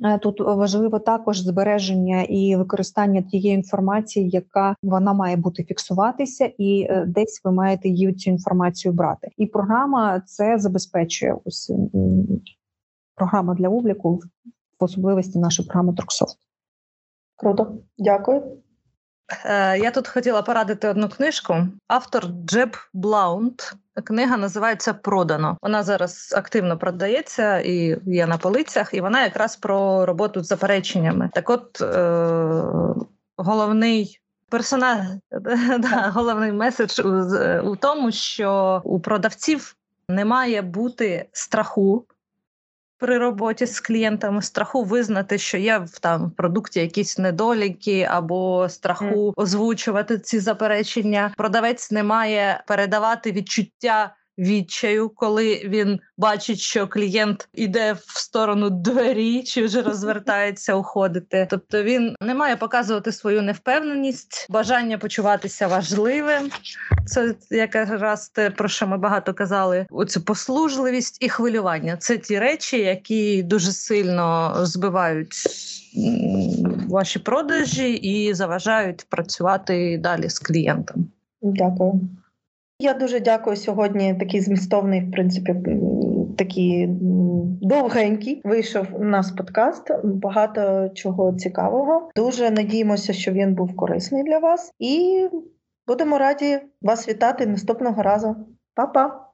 е, Тут важливо також збереження і використання тієї інформації, яка вона має бути фіксуватися, і десь ви маєте її цю інформацію брати. І програма це забезпечує ось програма для обліку, в особливості наша програма Торксофт. Круто, дякую. Е, я тут хотіла порадити одну книжку. Автор Джеб Блаунт. Книга називається Продано. Вона зараз активно продається і є на полицях, і вона якраз про роботу з запереченнями. Так, от е- головний персонаж, (laughs) да, головний меседж у, у тому, що у продавців не має бути страху при роботі з клієнтами страху визнати, що є в там продукті якісь недоліки, або страху озвучувати ці заперечення. Продавець не має передавати відчуття відчаю, коли він бачить, що клієнт іде в сторону двері чи вже розвертається (laughs) уходити. Тобто він не має показувати свою невпевненість, бажання почуватися важливим. Це якраз те, про що ми багато казали: оцю послужливість і хвилювання. Це ті речі, які дуже сильно збивають. Ваші продажі і заважають працювати далі з клієнтом. Дякую. Я дуже дякую сьогодні. Такий змістовний, в принципі, такий довгенький. Вийшов у нас подкаст. Багато чого цікавого. Дуже надіємося, що він був корисний для вас, і будемо раді вас вітати наступного разу. Па-па!